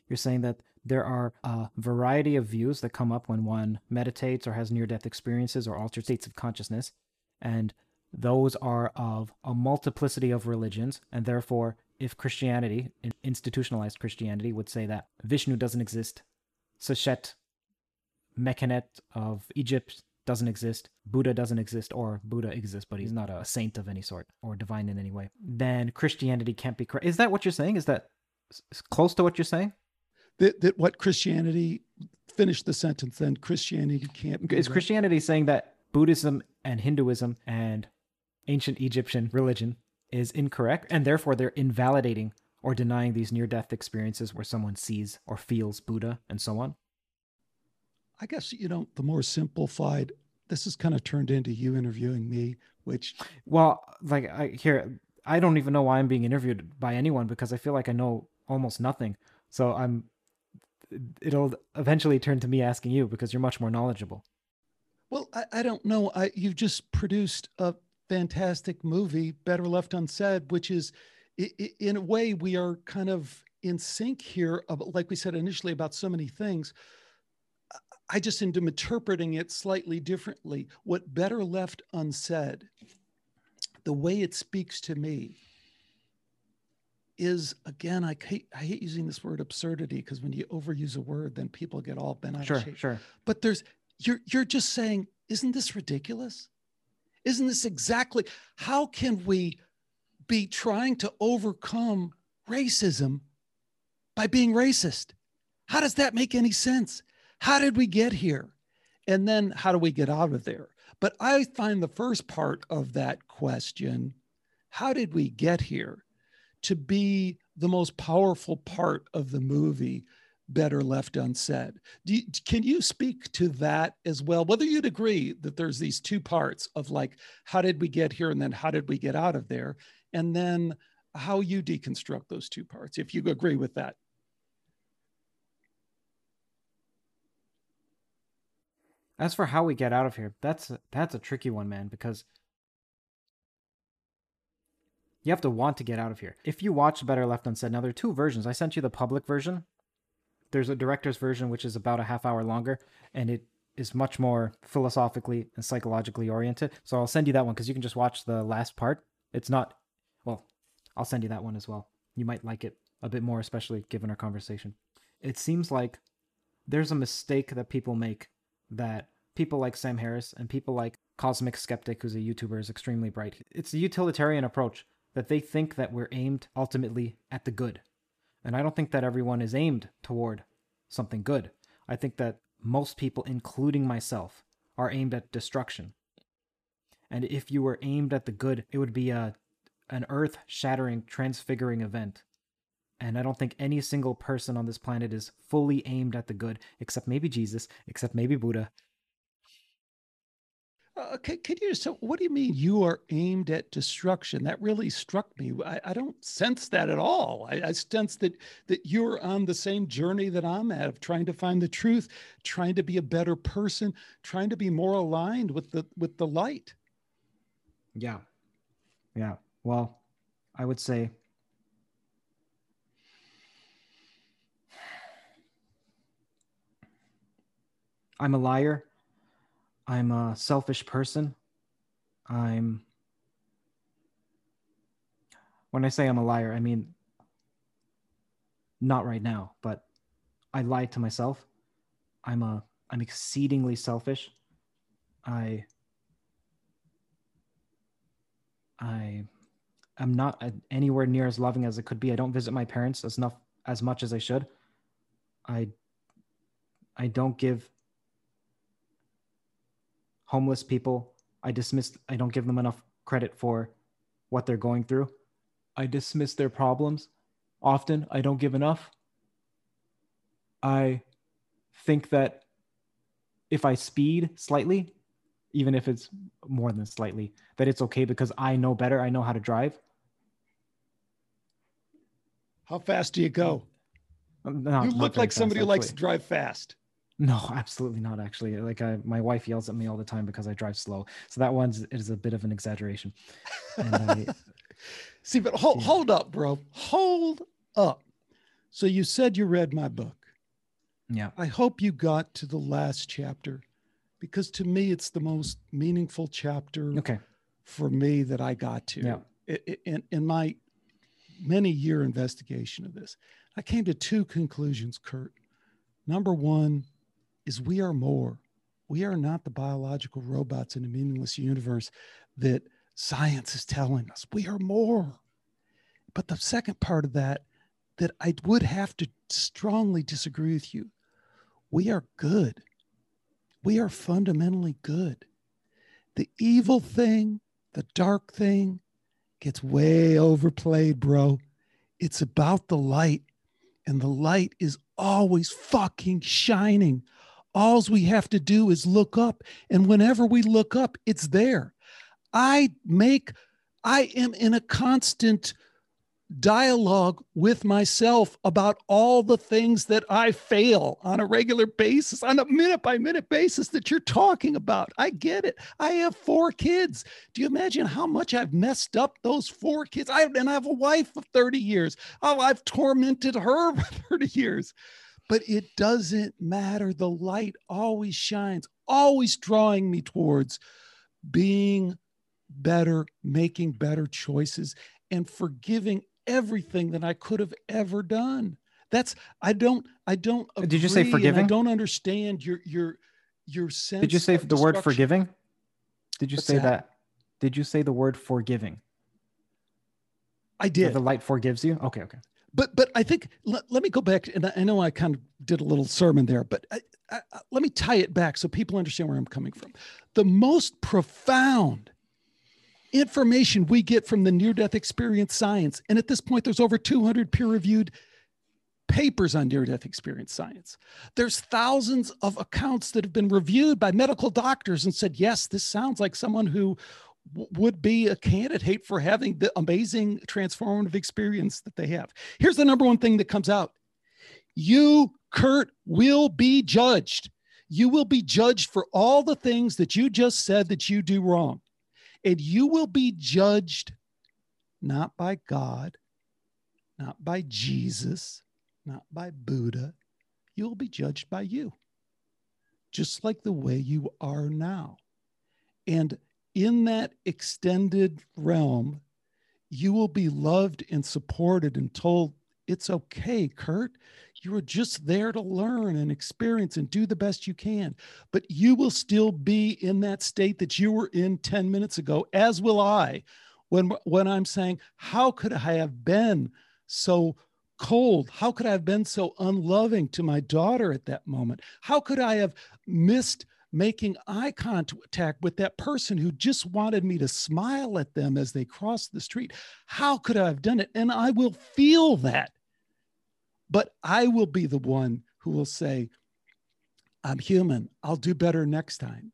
You're saying that there are a variety of views that come up when one meditates or has near death experiences or altered states of consciousness. And those are of a multiplicity of religions. And therefore, if Christianity, institutionalized Christianity, would say that Vishnu doesn't exist, Seshet, Mechanet of Egypt doesn't exist, Buddha doesn't exist, or Buddha exists, but he's not a saint of any sort or divine in any way, then Christianity can't be correct. Is that what you're saying? Is that close to what you're saying? That, that what Christianity, finish the sentence, then Christianity can't Is. Christianity saying that Buddhism and Hinduism and ancient Egyptian religion is incorrect, and therefore they're invalidating or denying these near death experiences where someone sees or feels Buddha and so on? I guess, you know, the more simplified, this has kind of turned into you interviewing me, which. Well, like I here, I don't even know why I'm being interviewed by anyone because I feel like I know almost nothing. So I'm, it'll eventually turn to me asking you because you're much more knowledgeable. Well, I, I don't know. I, you've just produced a fantastic movie, Better Left Unsaid, which is, in a way, we are kind of in sync here, like we said initially, about so many things. I just am interpreting it slightly differently. What better left unsaid, the way it speaks to me is again, I hate, I hate using this word absurdity because when you overuse a word, then people get all bent out sure, of shape. Sure. But there's you're you're just saying, isn't this ridiculous? Isn't this exactly how can we be trying to overcome racism by being racist? How does that make any sense? How did we get here? And then how do we get out of there? But I find the first part of that question, how did we get here, to be the most powerful part of the movie better left unsaid. You, can you speak to that as well? Whether you'd agree that there's these two parts of like, how did we get here? And then how did we get out of there? And then how you deconstruct those two parts, if you agree with that. As for how we get out of here, that's that's a tricky one, man, because you have to want to get out of here. If you watch Better Left Unsaid, now there are two versions. I sent you the public version. There's a director's version which is about a half hour longer, and it is much more philosophically and psychologically oriented. So I'll send you that one because you can just watch the last part. It's not, well, I'll send you that one as well. You might like it a bit more, especially given our conversation. It seems like there's a mistake that people make that people like Sam Harris and people like Cosmic Skeptic, who's a YouTuber, is extremely bright. It's a utilitarian approach that they think that we're aimed ultimately at the good. And I don't think that everyone is aimed toward something good. I think that most people, including myself, are aimed at destruction. And if you were aimed at the good, it would be a an earth shattering, transfiguring event. And I don't think any single person on this planet is fully aimed at the good, except maybe Jesus, except maybe Buddha. Uh, can, can you so what do you mean you are aimed at destruction? That really struck me. I, I don't sense that at all. I, I, sense that that you're on the same journey that i'm at of trying to find the truth trying to be a better person trying to be more aligned with the with the light. Yeah. Yeah. Well i would say i'm a liar I'm a selfish person. I'm when I say I'm a liar, I mean not right now, but I lied to myself. I'm a I'm exceedingly selfish. I I am not anywhere near as loving as it could be. I don't visit my parents as enough as much as I should. I I don't give homeless people. I dismiss, I don't give them enough credit for what they're going through. I dismiss their problems. Often, I don't give enough. I think that if I speed slightly, even if it's more than slightly, that it's okay because I know better. I know how to drive. How fast do you go? you look like somebody who likes to drive fast. No, absolutely not. Actually, like I, my wife yells at me all the time because I drive slow. So that one is a bit of an exaggeration. I, See, but hold, yeah. hold up, bro. Hold up. So you said you read my book. Yeah. I hope you got to the last chapter because to me it's the most meaningful chapter okay. for me that I got to. Yeah. In, in my many year investigation of this, I came to two conclusions, Curt. Number one, is we are more. We are not the biological robots in a meaningless universe that science is telling us. We are more. But the second part of that, that I would have to strongly disagree with you. We are good. We are fundamentally good. The evil thing, the dark thing, gets way overplayed, bro. It's about the light, and the light is always fucking shining. Alls we have to do is look up. And whenever we look up, it's there. I make, I am in a constant dialogue with myself about all the things that I fail on a regular basis, on a minute by minute basis that you're talking about. I get it. I have four kids. Do you imagine how much I've messed up those four kids? I and I have a wife of 30 years. Oh, I've tormented her for 30 years but it doesn't matter. The light always shines, always drawing me towards being better, making better choices, and forgiving everything that I could have ever done. That's I don't I don't. Did you say forgiving? I don't understand your your your sense. Did you say the word forgiving? Did you What's say that? that? Did you say the word forgiving? I did. the light forgives you. Okay, okay but but I think let, let me go back, and I, know I kind of did a little sermon there, but I, I, let me tie it back so people understand where I'm coming from. The most profound information we get from the near-death experience science, and at this point, there's over 200 peer-reviewed papers on near-death experience science. There's thousands of accounts that have been reviewed by medical doctors and said, yes, this sounds like someone who would be a candidate for having the amazing transformative experience that they have. Here's the number one thing that comes out you, Curt, will be judged. You will be judged for all the things that you just said that you do wrong. And you will be judged not by God, not by Jesus, not by Buddha. You will be judged by you, just like the way you are now. And in that extended realm, you will be loved and supported and told, it's okay, Curt. You are just there to learn and experience and do the best you can. But you will still be in that state that you were in 10 minutes ago, as will I, when, when I'm saying, How could I have been so cold? How could I have been so unloving to my daughter at that moment? How could I have missed making eye contact with that person who just wanted me to smile at them as they crossed the street. How could I have done it? And I will feel that. But I will be the one who will say, I'm human. I'll do better next time.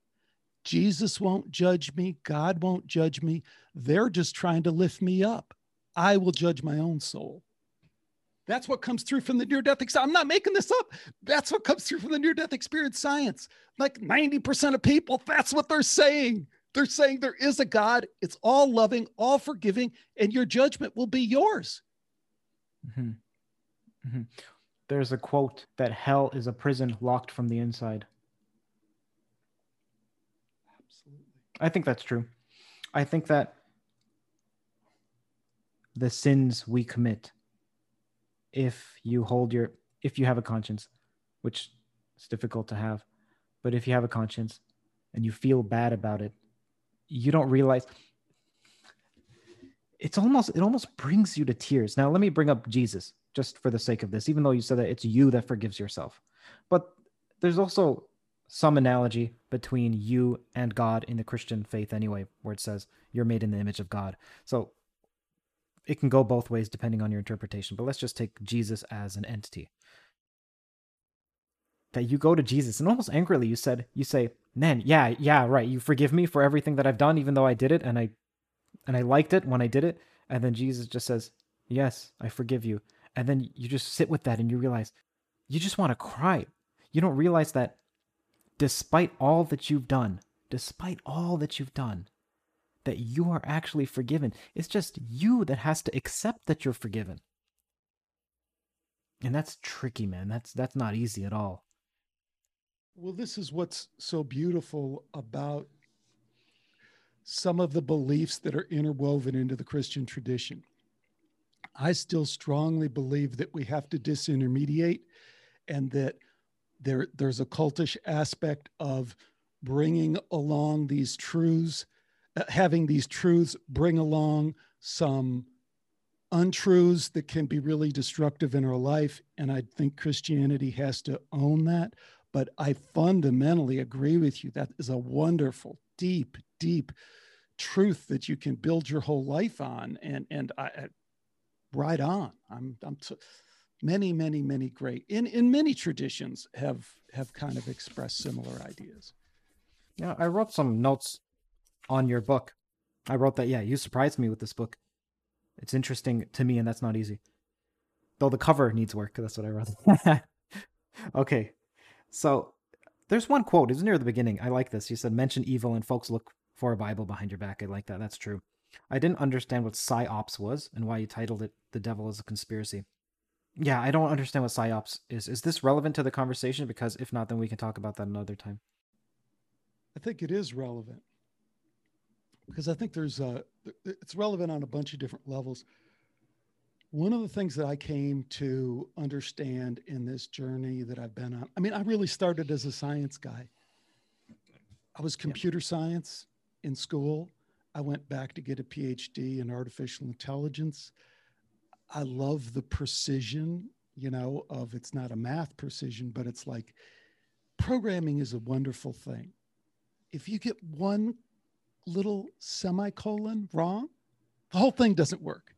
Jesus won't judge me. God won't judge me. They're just trying to lift me up. I will judge my own soul. That's what comes through from the near death experience. I'm not making this up. That's what comes through from the near death experience science. Like 90% of people, that's what they're saying. They're saying there is a God, it's all loving, all forgiving, and your judgment will be yours. Mm-hmm. Mm-hmm. There's a quote that hell is a prison locked from the inside. Absolutely. I think that's true. I think that the sins we commit, if you hold your, if you have a conscience, which is difficult to have, but if you have a conscience and you feel bad about it, you don't realize it's almost it almost brings you to tears. Now let me bring up Jesus just for the sake of this, even though you said that it's you that forgives yourself. But there's also some analogy between you and God in the Christian faith anyway, where it says you're made in the image of God. So it can go both ways depending on your interpretation. But let's just take Jesus as an entity. That you go to Jesus and almost angrily you said, you say, Man, yeah, yeah, right. You forgive me for everything that I've done, even though I did it and I and I liked it when I did it. And then Jesus just says, Yes, I forgive you. And then you just sit with that and you realize you just want to cry. You don't realize that despite all that you've done, despite all that you've done, that you are actually forgiven. It's just you that has to accept that you're forgiven. And that's tricky, man. That's that's not easy at all. Well, this is what's so beautiful about some of the beliefs that are interwoven into the Christian tradition. I still strongly believe that we have to disintermediate and that there, there's a cultish aspect of bringing along these truths, Uh, having these truths bring along some untruths that can be really destructive in our life. And I think Christianity has to own that. But I fundamentally agree with you. That is a wonderful, deep, deep truth that you can build your whole life on and and I, I right on i'm i'm t- many many many great in in many traditions have have kind of expressed similar ideas yeah i wrote some notes on your book i wrote that yeah you surprised me with this book it's interesting to me and that's not easy though the cover needs work that's what i wrote okay so there's one quote it's near the beginning i like this you said mention evil and folks look for a Bible behind your back. I like that. That's true. I didn't understand what psyops was and why you titled it "The Devil is a Conspiracy." Yeah, I don't understand what psyops is. Is this relevant to the conversation? Because if not, then we can talk about that another time. I think it is relevant because I think there's a it's relevant on a bunch of different levels. One of the things that I came to understand in this journey that I've been on, I mean, I really started as a science guy. I was computer yeah. science in school. I went back to get a PhD in artificial intelligence. I love the precision, you know, of it's not a math precision, but it's like programming is a wonderful thing. If you get one little semicolon wrong, the whole thing doesn't work.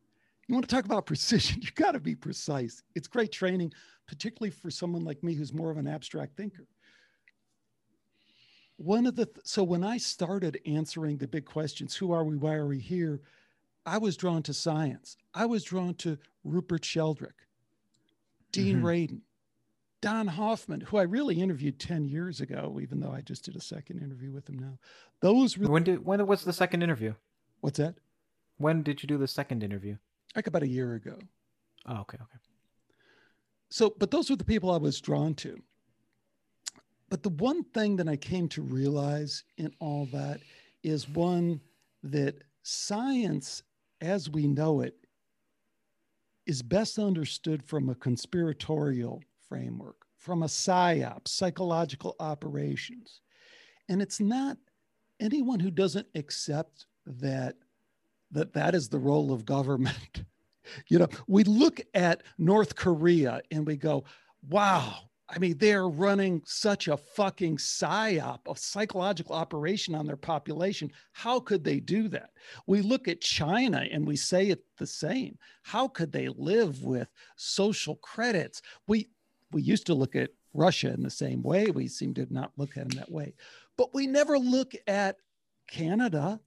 You want to talk about precision, you got to be precise. It's great training, particularly for someone like me who's more of an abstract thinker one of the th- so when i started answering the big questions who are we why are we here i was drawn to science i was drawn to rupert sheldrake dean mm-hmm. radin don hoffman who i really interviewed 10 years ago even though i just did a second interview with him now. Those really- when did when was the second interview? What's that? When did you do the second interview? Like about a year ago. Oh okay okay. So but those were the people i was drawn to. But the one thing that I came to realize in all that is one that science as we know it is best understood from a conspiratorial framework, from a psyop, psychological operations. And it's not anyone who doesn't accept that that that is the role of government. you know, we look at North Korea and we go, wow, I mean, they're running such a fucking psyop, a psychological operation on their population. How could they do that? We look at China and we say it the same. How could they live with social credits? We we used to look at Russia in the same way. We seem to not look at them that way. But we never look at Canada.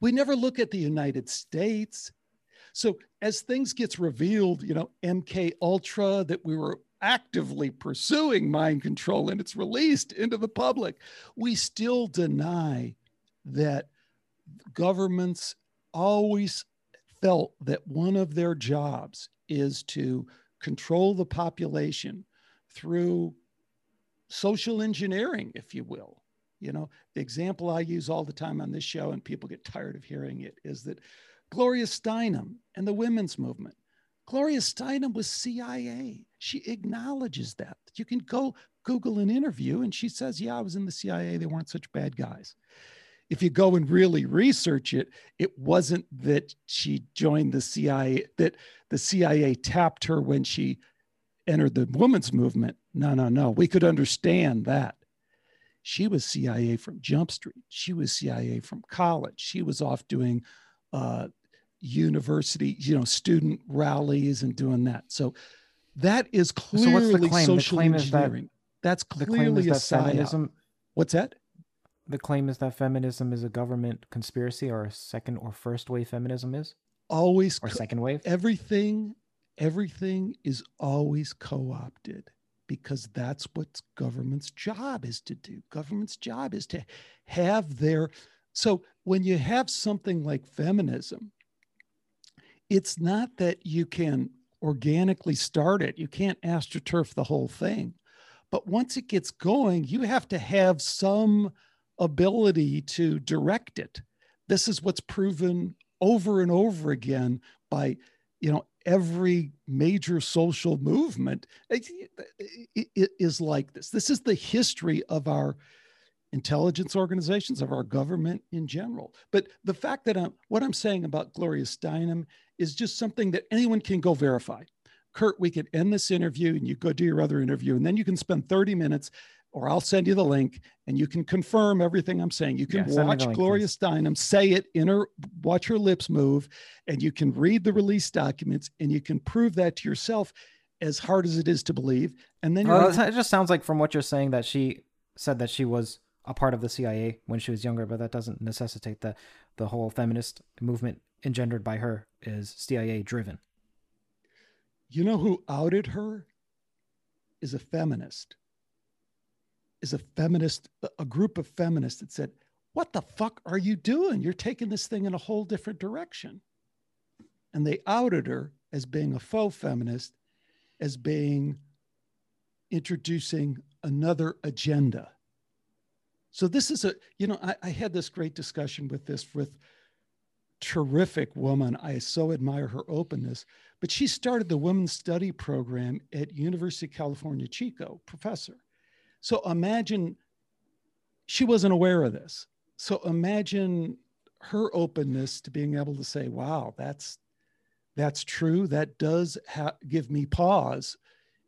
We never look at the United States. So as things gets revealed, you know, MK Ultra that we were actively pursuing mind control and it's released into the public, we still deny that governments always felt that one of their jobs is to control the population through social engineering, if you will. You know, the example I use all the time on this show, and people get tired of hearing it, is that Gloria Steinem and the women's movement. Gloria Steinem was CIA. She acknowledges that. You can go Google an interview and she says, Yeah, I was in the CIA. They weren't such bad guys. If you go and really research it, it wasn't that she joined the CIA, that the CIA tapped her when she entered the women's movement. No, no, no. We could understand that. She was CIA from Jump Street. She was CIA from college. She was off doing uh, university, you know, student rallies and doing that. So that is clearly so what's the claim? social the claim engineering. Is that, That's clearly the claim is that feminism. What's that? The claim is that feminism is a government conspiracy, or a second or first wave feminism is always or second wave. Everything, everything is always co-opted because that's what government's job is to do. Government's job is to have their so when you have something like feminism, it's not that you can organically start it. You can't astroturf the whole thing. But once it gets going, you have to have some ability to direct it. This is what's proven over and over again by, you know, every major social movement is like this. This is the history of our intelligence organizations, of our government in general. But the fact that I'm, what I'm saying about Gloria Steinem is just something that anyone can go verify. Curt, we could end this interview and you go do your other interview, and then you can spend 30 minutes, or I'll send you the link and you can confirm everything I'm saying. You can yeah, watch link, Gloria please. Steinem say it in her, watch her lips move, and you can read the release documents and you can prove that to yourself as hard as it is to believe. And then well, it just sounds like from what you're saying that she said that she was a part of the CIA when she was younger, but that doesn't necessitate that the whole feminist movement engendered by her is CIA driven. You know who outed her? Is a feminist. Is a feminist, a group of feminists that said, What the fuck are you doing? You're taking this thing in a whole different direction. And they outed her as being a faux feminist, as being introducing another agenda. So this is a, you know, I, I had this great discussion with this with terrific woman. I so admire her openness. But she started the women's study program at University of California, Chico, professor. So imagine she wasn't aware of this. So imagine her openness to being able to say, "Wow, that's that's true. That does ha- give me pause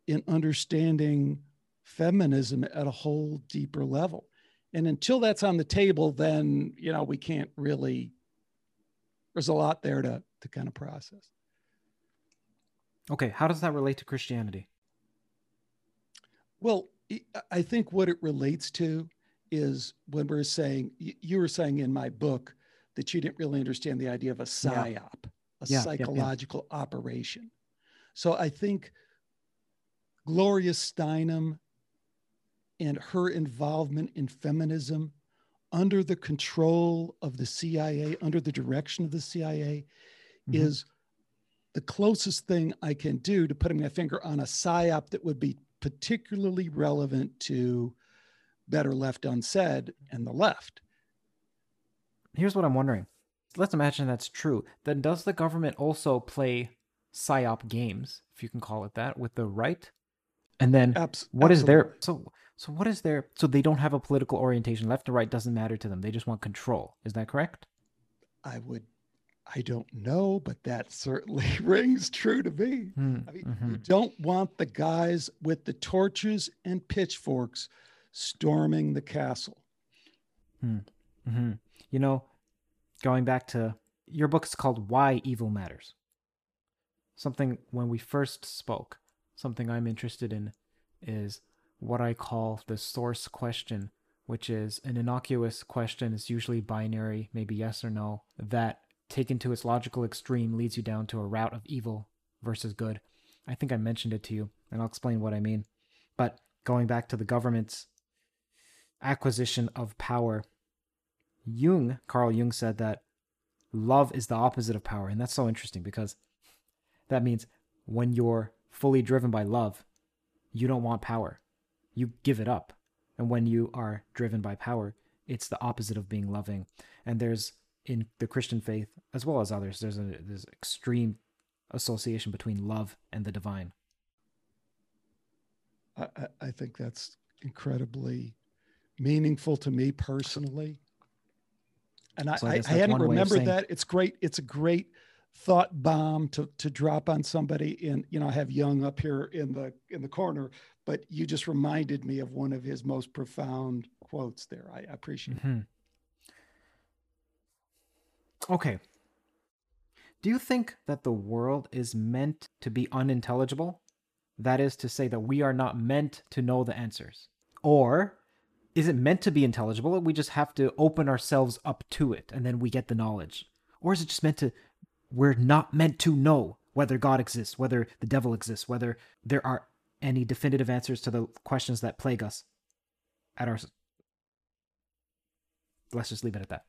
in understanding feminism at a whole deeper level." And until that's on the table, then, you know, we can't really, there's a lot there to, to kind of process. Okay. How does that relate to Christianity? Well, I think what it relates to is when we're saying, you were saying in my book that you didn't really understand the idea of a psyop, yeah. a yeah, psychological yeah, operation. So I think Gloria Steinem and her involvement in feminism under the control of the CIA, under the direction of the CIA, mm-hmm. is the closest thing I can do to putting my finger on a psyop that would be particularly relevant to Better Left Unsaid and the left. Here's what I'm wondering. Let's imagine that's true. Then does the government also play psyop games, if you can call it that, with the right? And then Abs- what absolutely. is their so so what is their so they don't have a political orientation. Left or right doesn't matter to them. They just want control. Is that correct? I would I don't know, but that certainly rings true to me. Mm, I mean, mm-hmm. you don't want the guys with the torches and pitchforks storming the castle. Mm-hmm. You know, going back to your book is called Why Evil Matters. Something when we first spoke, something I'm interested in is what I call the source question, which is an innocuous question. It's usually binary, maybe yes or no, that taken to its logical extreme leads you down to a route of evil versus good. I think I mentioned it to you, and I'll explain what I mean. But going back to the government's acquisition of power, Jung, Carl Jung said that love is the opposite of power. And that's so interesting because that means when you're fully driven by love, you don't want power. You give it up. And when you are driven by power, it's the opposite of being loving. And there's in the Christian faith, as well as others, there's a there's extreme association between love and the divine. I, I think that's incredibly meaningful to me personally. And I, so I, I, I hadn't remembered that. It's great. It's a great thought bomb to to drop on somebody. In you know, I have Jung up here in the in the corner, but you just reminded me of one of his most profound quotes there. I appreciate mm-hmm. it. Okay. Do you think that the world is meant to be unintelligible? That is to say, that we are not meant to know the answers? Or is it meant to be intelligible? We just have to open ourselves up to it and then we get the knowledge? Or is it just meant to, we're not meant to know whether God exists, whether the devil exists, whether there are any definitive answers to the questions that plague us at our. Let's just leave it at that.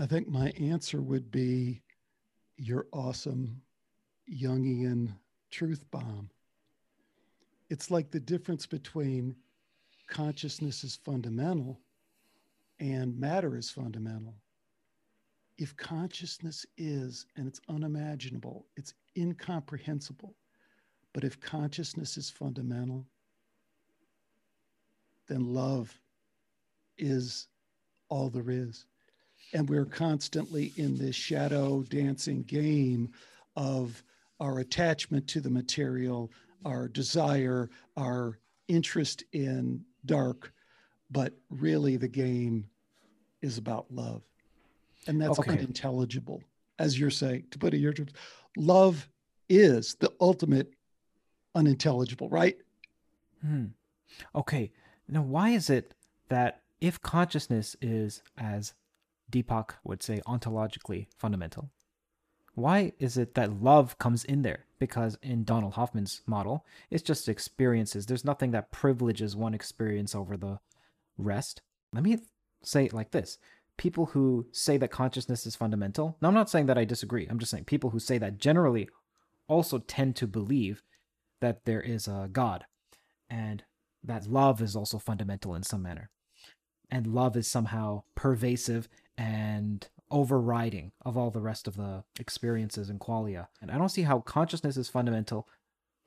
I think my answer would be your awesome Jungian truth bomb. It's like the difference between consciousness is fundamental and matter is fundamental. If consciousness is, and it's unimaginable, it's incomprehensible, but if consciousness is fundamental, then love is all there is and we're constantly in this shadow dancing game of our attachment to the material, our desire, our interest in dark, but really the game is about love. And that's okay. unintelligible. As you're saying, to put it in your terms, love is the ultimate unintelligible, right? Hmm. Okay. Now, why is it that if consciousness is as Deepak would say ontologically fundamental. Why is it that love comes in there? Because in Donald Hoffman's model, it's just experiences. There's nothing that privileges one experience over the rest. Let me say it like this people who say that consciousness is fundamental. Now, I'm not saying that I disagree. I'm just saying people who say that generally also tend to believe that there is a God and that love is also fundamental in some manner. And love is somehow pervasive and overriding of all the rest of the experiences and qualia. And I don't see how consciousness is fundamental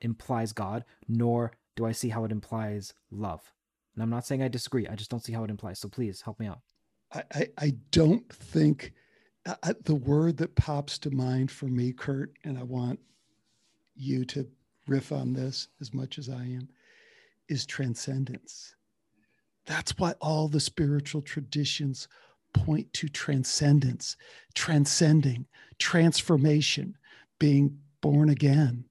implies God, nor do I see how it implies love. And I'm not saying I disagree. I just don't see how it implies. So please help me out. I, I, I don't think the word that pops to mind for me, Curt, and I want you to riff on this as much as I am, is transcendence. That's why all the spiritual traditions point to transcendence, transcending, transformation, being born again.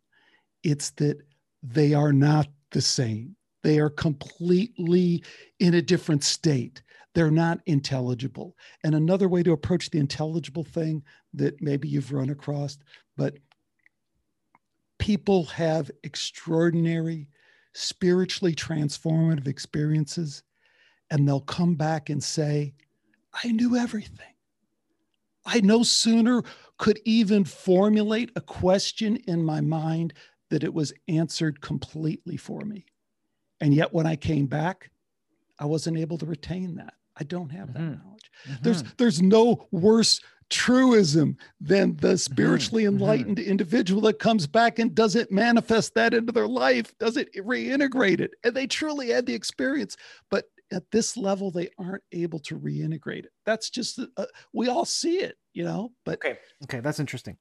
It's that they are not the same. They are completely in a different state. They're not intelligible. And another way to approach the intelligible thing that maybe you've run across, but people have extraordinary, spiritually transformative experiences, and they'll come back and say, I knew everything. I no sooner could even formulate a question in my mind that it was answered completely for me. And yet, when I came back, I wasn't able to retain that. I don't have mm-hmm. that knowledge. Mm-hmm. There's there's no worse truism than the mm-hmm. spiritually mm-hmm. enlightened mm-hmm. individual that comes back and doesn't manifest that into their life, doesn't reintegrate it. And they truly had the experience, but at this level they aren't able to reintegrate it that's just uh, we all see it you know, but okay, okay, that's interesting.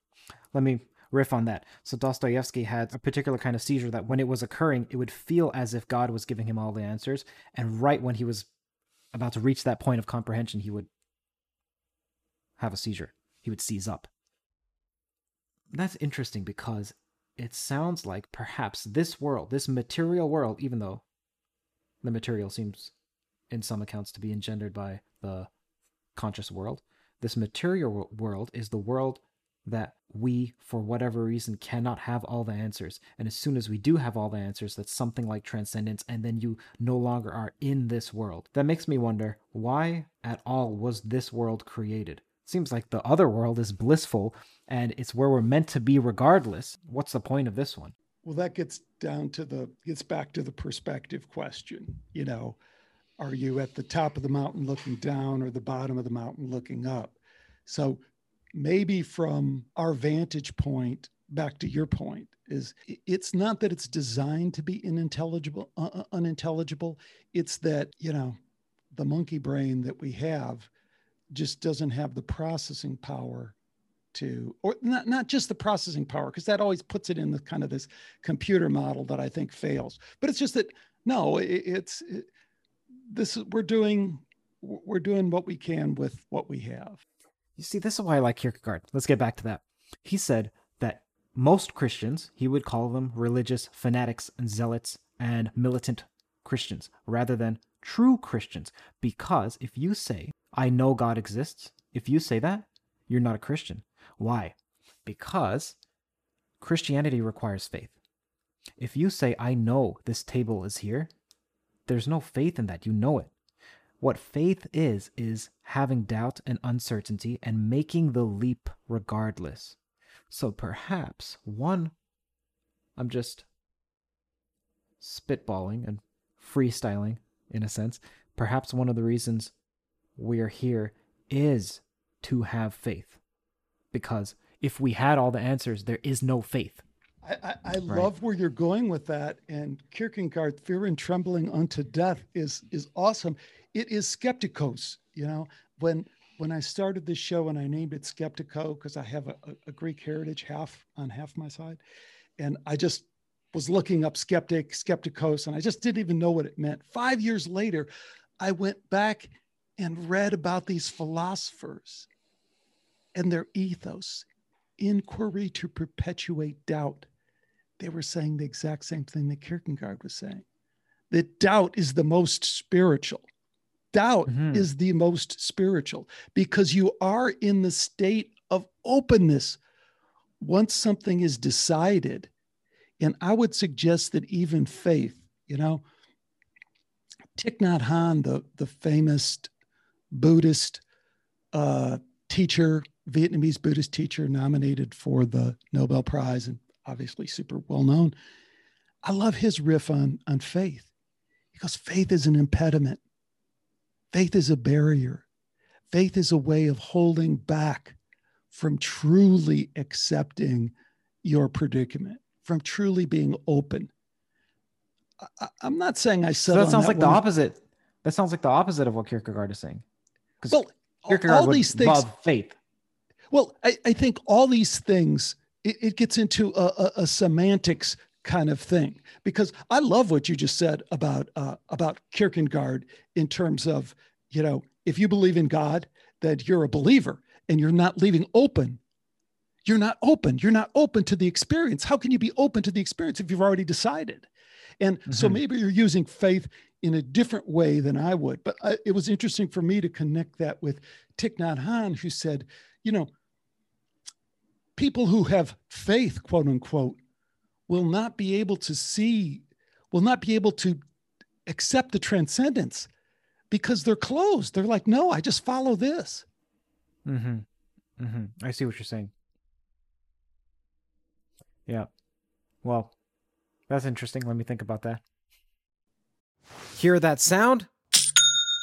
Let me riff on that. So Dostoevsky had a particular kind of seizure that when it was occurring, it would feel as if God was giving him all the answers, and right when he was about to reach that point of comprehension, he would have a seizure. He would seize up. That's interesting because it sounds like perhaps this world, this material world, even though the material seems in some accounts to be engendered by the conscious world, this material world is the world that we, for whatever reason, cannot have all the answers. And as soon as we do have all the answers, that's something like transcendence, and then you no longer are in this world. That makes me wonder why at all was this world created? Seems like the other world is blissful and it's where we're meant to be regardless. What's the point of this one? Well, that gets down to the, gets back to the perspective question. You know, are you at the top of the mountain looking down or the bottom of the mountain looking up? So maybe from our vantage point, back to your point, is it's not that it's designed to be unintelligible, uh, unintelligible. It's that, you know, the monkey brain that we have just doesn't have the processing power to or not, not just the processing power because that always puts it in the kind of this computer model that i think fails but it's just that no it, it's it, this is we're doing we're doing what we can with what we have you see this is why i like kierkegaard let's get back to that he said that most christians he would call them religious fanatics and zealots and militant christians rather than true christians because if you say I know God exists, if you say that, you're not a Christian. Why? Because Christianity requires faith. If you say, I know this table is here, there's no faith in that. You know it. What faith is, is having doubt and uncertainty and making the leap regardless. So perhaps one, I'm just spitballing and freestyling in a sense. Perhaps one of the reasons we are here is to have faith. Because if we had all the answers, there is no faith. I, I, I right. love where you're going with that. And Kierkegaard, fear and trembling unto death is is awesome. It is skeptikos, you know. When when I started this show and I named it Skeptiko because I have a, a, Greek heritage half on half my side, and I just was looking up skeptic, skeptikos, and I just didn't even know what it meant. Five years later, I went back and read about these philosophers and their ethos inquiry to perpetuate doubt. They were saying the exact same thing that Kierkegaard was saying that doubt is the most spiritual. Doubt mm-hmm. is the most spiritual because you are in the state of openness once something is decided. And I would suggest that even faith, you know, Thich Nhat Hanh, the, the famous Buddhist uh, teacher, Vietnamese Buddhist teacher, nominated for the Nobel Prize and obviously super well known. I love his riff on, on faith because faith is an impediment, faith is a barrier, faith is a way of holding back from truly accepting your predicament, from truly being open. I, am not saying I said so that sounds that like one. the opposite. That sounds like the opposite of what Kierkegaard is saying. Well, all these things, faith. Well, I, I think all these things, it, it gets into a, a, a, semantics kind of thing because I love what you just said about uh, about Kierkegaard in terms of you know if you believe in God that you're a believer and you're not leaving open you're not open you're not open to the experience how can you be open to the experience if you've already decided and mm-hmm. so maybe you're using faith in a different way than I would. But I, it was interesting for me to connect that with Thich Nhat Hanh, who said, you know, people who have faith, quote unquote, will not be able to see, will not be able to accept the transcendence because they're closed. They're like, no, I just follow this. Mm-hmm. Mm-hmm. I see what you're saying. Yeah. Well, that's interesting. Let me think about that. Hear that sound?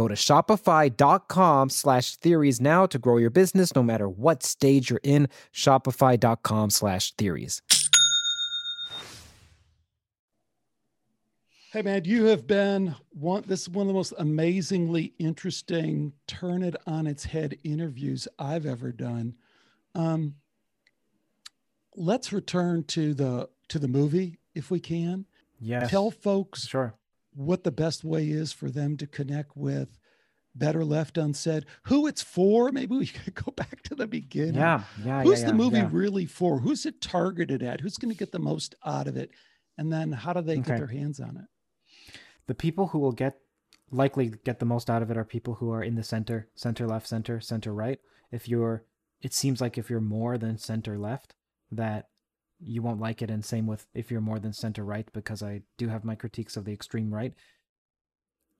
Go to shopify.com slash theories now to grow your business no matter what stage you're in. Shopify.com slash theories. Hey man, you have been one this is one of the most amazingly interesting turn it on its head interviews I've ever done. Um, let's return to the to the movie if we can. Yes. Tell folks Sure. What the best way is for them to connect with Better Left Unsaid, who it's for. Maybe we could go back to the beginning. Yeah. Yeah. Who's yeah, the yeah, movie yeah. really for? Who's it targeted at? Who's going to get the most out of it? And then how do they Okay. get their hands on it? the people who will get likely get the most out of it are people who are in the center, center left, center, center right. If you're it seems like if you're more than center left that you won't like it and same with if you're more than center right because I do have my critiques of the extreme right.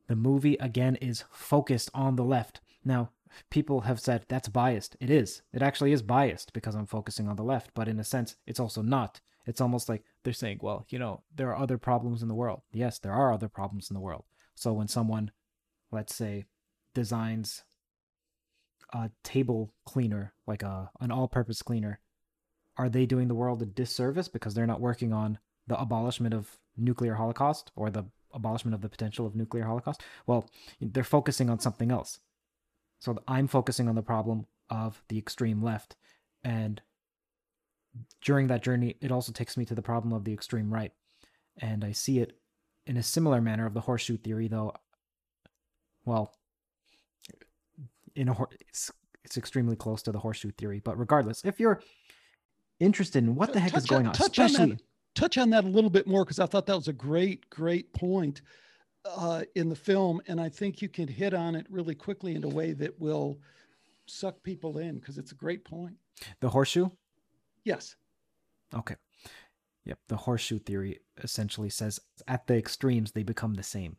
The movie again is focused on the left. Now, people have said that's biased. It is. It actually is biased because I'm focusing on the left, but in a sense, it's also not. It's almost like they're saying, well, you know, there are other problems in the world. Yes, there are other problems in the world. So when someone, let's say, designs a table cleaner, like a an all-purpose cleaner, are they doing the world a disservice because they're not working on the abolishment of nuclear holocaust or the abolishment of the potential of nuclear holocaust? Well, they're focusing on something else. So I'm focusing on the problem of the extreme left and during that journey it also takes me to the problem of the extreme right and I see it in a similar manner of the horseshoe theory though well in a it's, it's extremely close to the horseshoe theory but regardless if you're interested in what the heck is going on, touch on especially that, touch on that a little bit more because I thought that was a great, great point uh, in the film, and I think you can hit on it really quickly in a way that will suck people in because it's a great point. the horseshoe Yes. Okay. Yep. The horseshoe theory essentially says at the extremes they become the same,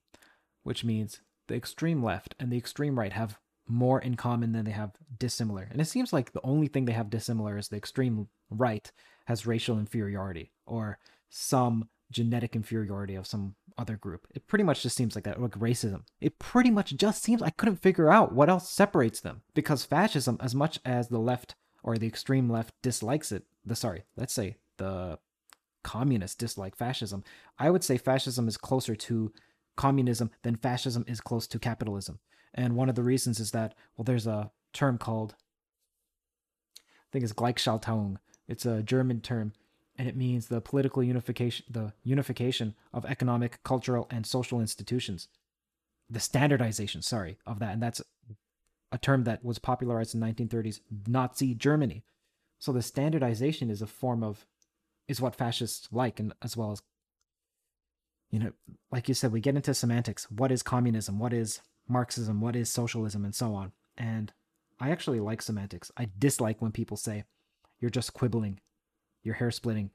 which means the extreme left and the extreme right have more in common than they have dissimilar. And it seems like the only thing they have dissimilar is the extreme right has racial inferiority or some genetic inferiority of some other group. It pretty much just seems like that, like racism. It pretty much just seems I couldn't figure out what else separates them because fascism, as much as the left or the extreme left dislikes it, the sorry, let's say the communists dislike fascism. I would say fascism is closer to communism than fascism is close to capitalism. And one of the reasons is that, well, there's a term called, I think it's Gleichschaltung. It's a German term, and it means the political unification, the unification of economic, cultural, and social institutions. The standardization, sorry, of that. And that's a term that was popularized in 1930s Nazi Germany. So the standardization is a form of is what fascists like and as well as you know like you said we get into semantics what is communism what is marxism what is socialism and so on. And i actually like semantics. I dislike when people say you're just quibbling. You're hair splitting.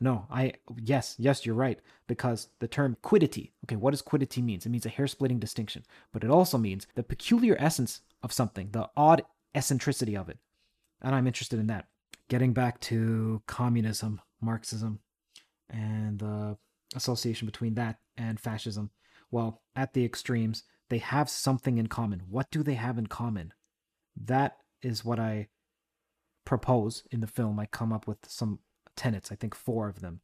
No i yes yes you're right because the term quiddity okay what does quiddity means it means a hair splitting distinction but it also means the peculiar essence of something the odd eccentricity of it. And i'm interested in that. Getting back to communism marxism and the association between that and fascism. Well at the extremes they have something in common what do they have in common that is what i propose in the film i come up with some tenets i think four of them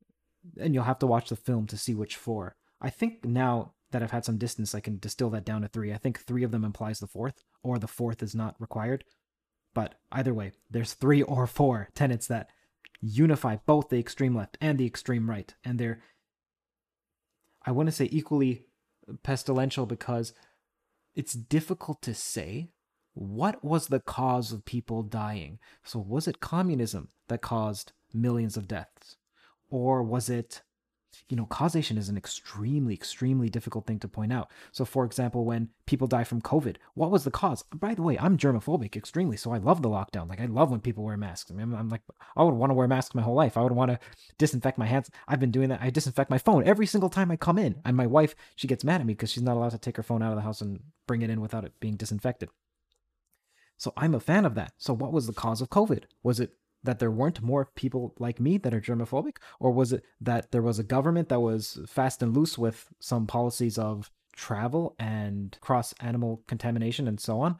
and you'll have to watch the film to see which four i think now that I've had some distance, I can distill that down to three. I think three of them implies the fourth, or the fourth is not required. But either way, there's three or four tenets that unify both the extreme left and the extreme right. And they're, I want to say, equally pestilential because it's difficult to say what was the cause of people dying. So, was it communism that caused millions of deaths? Or was it you know, causation is an extremely, extremely difficult thing to point out. So, for example, when people die from COVID, what was the cause? By the way, I'm germophobic extremely, so I love the lockdown. Like, I love when people wear masks. I mean, I'm, I'm like, I would want to wear masks my whole life. I would want to disinfect my hands. I've been doing that. I disinfect my phone every single time I come in. And my wife, she gets mad at me because she's not allowed to take her phone out of the house and bring it in without it being disinfected. So I'm a fan of that. So, what was the cause of COVID? Was it that there weren't more people like me that are germophobic? Or was it that there was a government that was fast and loose with some policies of travel and cross animal contamination and so on?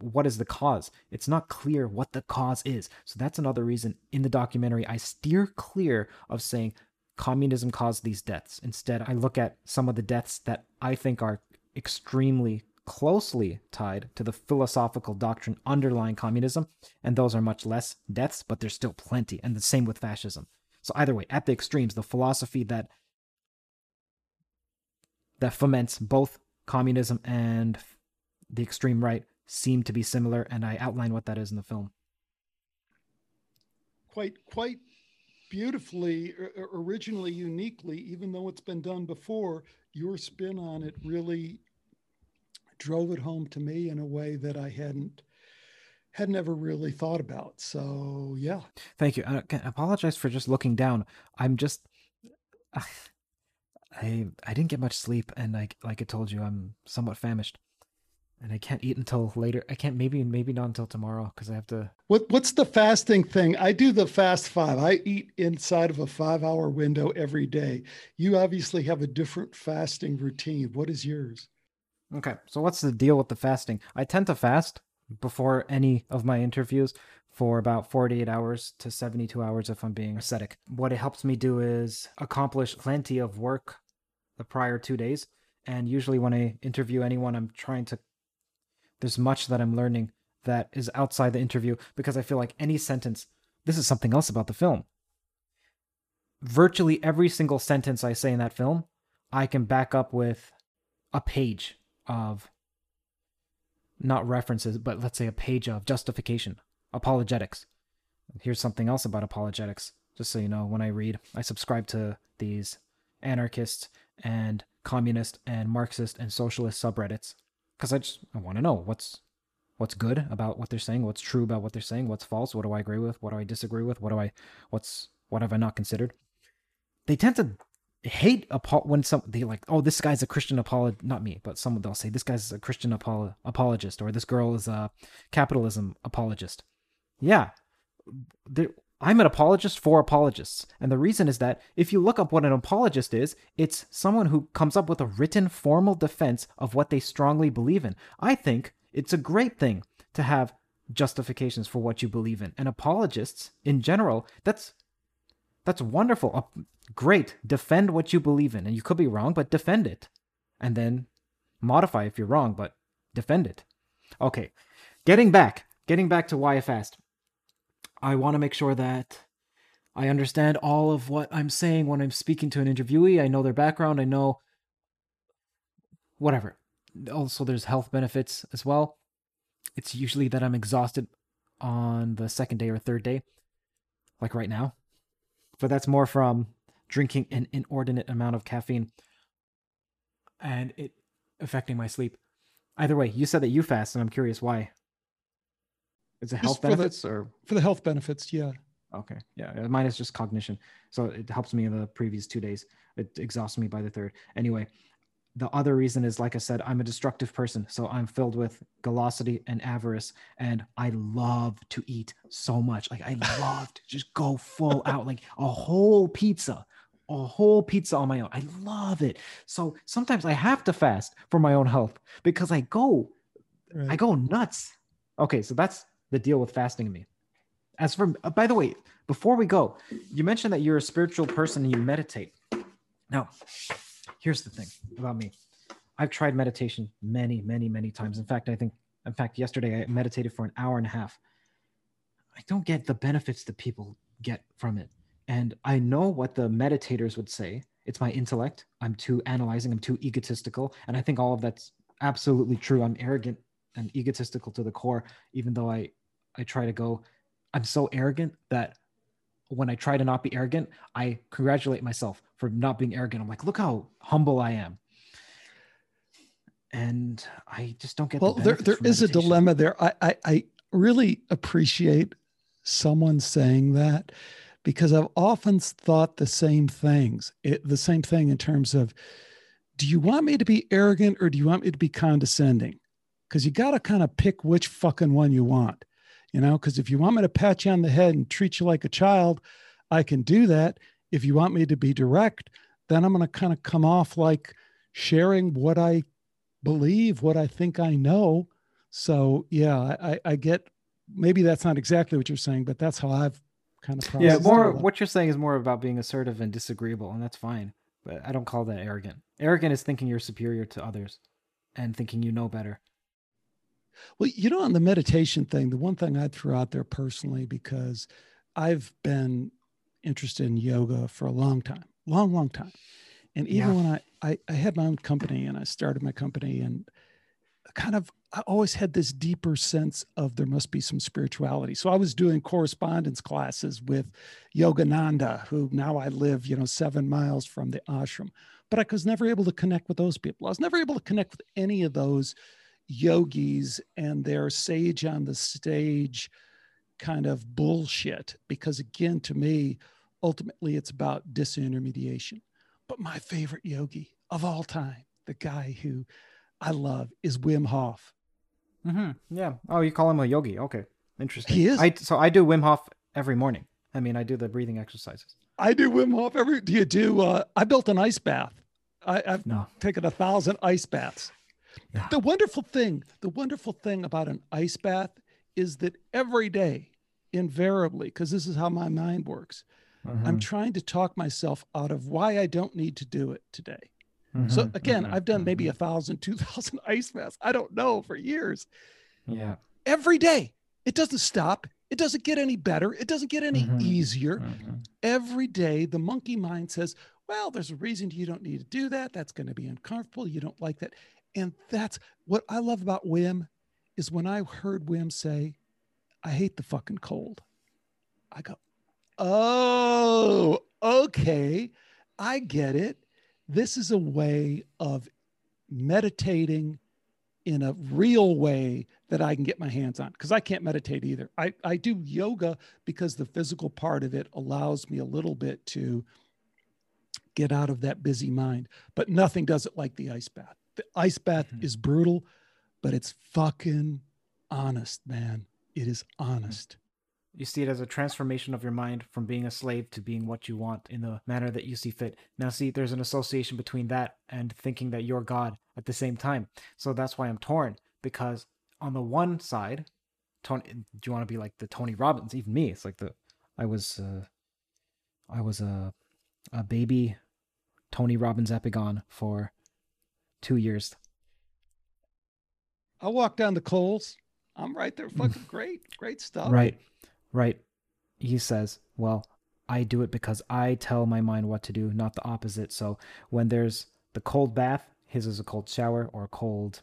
What is the cause? It's not clear what the cause is. So that's another reason in the documentary I steer clear of saying communism caused these deaths. Instead, I look at some of the deaths that I think are extremely closely tied to the philosophical doctrine underlying communism, and those are much less deaths, but there's still plenty, and the same with fascism. So either way, at the extremes, the philosophy that that foments both communism and the extreme right seem to be similar, and I outline what that is in the film. Quite, quite beautifully, originally, uniquely, even though it's been done before, your spin on it really drove it home to me in a way that I hadn't had never really thought about. So yeah. Thank you. I apologize for just looking down. I'm just I I didn't get much sleep and like like I told you I'm somewhat famished. And I can't eat until later. I can't maybe maybe not until tomorrow because I have to What what's the fasting thing? I do the fast 5. I eat inside of a 5-hour window every day. You obviously have a different fasting routine. What is yours? Okay, so what's the deal with the fasting? I tend to fast before any of my interviews for about 48 hours to 72 hours if I'm being ascetic. What it helps me do is accomplish plenty of work the prior two days. And usually when I interview anyone, I'm trying to, there's much that I'm learning that is outside the interview because I feel like any sentence, this is something else about the film. Virtually every single sentence I say in that film, I can back up with a page of not references, but let's say a page of justification, apologetics. Here's something else about apologetics, just so you know. When I read, I subscribe to these anarchist and communist and Marxist and socialist subreddits because I just I want to know what's what's good about what they're saying, what's true about what they're saying, what's false, what do I agree with, what do I disagree with, what do I what's what have I not considered. They tend to hate when some they like oh this guy's a christian apologist not me but someone they'll say this guy's a christian apolo- apologist or this girl is a capitalism apologist. Yeah. I'm an apologist for apologists. And the reason is that if you look up what an apologist is it's someone who comes up with a written formal defense of what they strongly believe in. I think it's a great thing to have justifications for what you believe in. And apologists in general that's that's wonderful. Oh, great. Defend what you believe in. And you could be wrong, but defend it. And then modify if you're wrong, but defend it. Okay. Getting back, getting back to why I fast. I want to make sure that I understand all of what I'm saying when I'm speaking to an interviewee. I know their background. I know whatever. Also, there's health benefits as well. It's usually that I'm exhausted on the second day or third day, like right now. But that's more from drinking an inordinate amount of caffeine and it affecting my sleep. Either way, you said that you fast, and I'm curious why. Is it health benefits the, or for the health benefits? Yeah. Okay. Yeah. Mine is just cognition. So it helps me in the previous two days. It exhausts me by the third. Anyway, the other reason is like i said i'm a destructive person so i'm filled with golosity and avarice and i love to eat so much. Like i love to just go full out like a whole pizza a whole pizza on my own. I love it. So sometimes i have to fast for my own health because i go right. i go nuts. Okay so that's the deal with fasting me. As for uh, by the way before we go you mentioned that you're a spiritual person and you meditate. Now here's the thing about me I've tried meditation many, many, many times. In fact, I think, in fact, yesterday I meditated for an hour and a half. I don't get the benefits that people get from it. And I know what the meditators would say. It's my intellect. I'm too analyzing. I'm too egotistical. And I think all of that's absolutely true. I'm arrogant and egotistical to the core, even though I, I try to go, I'm so arrogant that when I try to not be arrogant, I congratulate myself for not being arrogant. I'm like, look how humble I am. And I just don't get well, the there, there is a dilemma there. I, I, I really appreciate someone saying that because I've often thought the same things, it, the same thing in terms of, do you want me to be arrogant or do you want me to be condescending? Because you got to kind of pick which fucking one you want, you know? Because if you want me to pat you on the head and treat you like a child, I can do that. If you want me to be direct, then I'm going to kind of come off like sharing what I believe, what I think I know. So, yeah, I, I get maybe that's not exactly what you're saying, but that's how I've kind of yeah. More what you're saying is more about being assertive and disagreeable, and that's fine. But I don't call that arrogant. Arrogant is thinking you're superior to others and thinking you know better. Well, you know, on the meditation thing, the one thing I'd throw out there personally, because I've been interested in yoga for a long time, long, long time. And even yeah. when I, I, I had my own company and I started my company and kind of I always had this deeper sense of there must be some spirituality. So I was doing correspondence classes with Yogananda, who now I live, you know, seven miles from the ashram. But I was never able to connect with those people. I was never able to connect with any of those yogis and their sage on the stage kind of bullshit. Because again, to me, ultimately it's about disintermediation. But my favorite yogi of all time, the guy who I love is Wim Hof. Mm-hmm. Yeah. Oh, you call him a yogi. Okay. Interesting. He is. I, so I do Wim Hof every morning. I mean, I do the breathing exercises. I do Wim Hof every. Do you do? Uh, I built an ice bath. I, have no. taken a thousand ice baths. The wonderful thing, the wonderful thing about an ice bath is that every day, invariably, because this is how my mind works, mm-hmm. I'm trying to talk myself out of why I don't need to do it today. Mm-hmm, so again, mm-hmm, I've done maybe mm-hmm. a thousand, two thousand ice baths. I don't know for years. Yeah. Every day. It doesn't stop. It doesn't get any better. It doesn't get any mm-hmm, easier. Mm-hmm. Every day, the monkey mind says, well, there's a reason you don't need to do that. That's going to be uncomfortable. You don't like that. And that's what I love about Wim is when I heard Wim say, I hate the fucking cold. I go, oh, okay. I get it this is a way of meditating in a real way that I can get my hands on because I can't meditate either. I, I do yoga because the physical part of it allows me a little bit to get out of that busy mind, but nothing does it like the ice bath. The ice bath mm-hmm. is brutal, but it's fucking honest, man. It is honest. You see it as a transformation of your mind from being a slave to being what you want in the manner that you see fit. Now, see, there's an association between that and thinking that you're God at the same time. So that's why I'm torn because on the one side, Tony, do you want to be like the Tony Robbins? Even me, it's like the I was, uh, I was a a baby Tony Robbins epigon for two years. I walk down the coals. I'm right there. Fucking great, great stuff. Right right? He says, well, I do it because I tell my mind what to do, not the opposite. So when there's the cold bath, his is a cold shower or a cold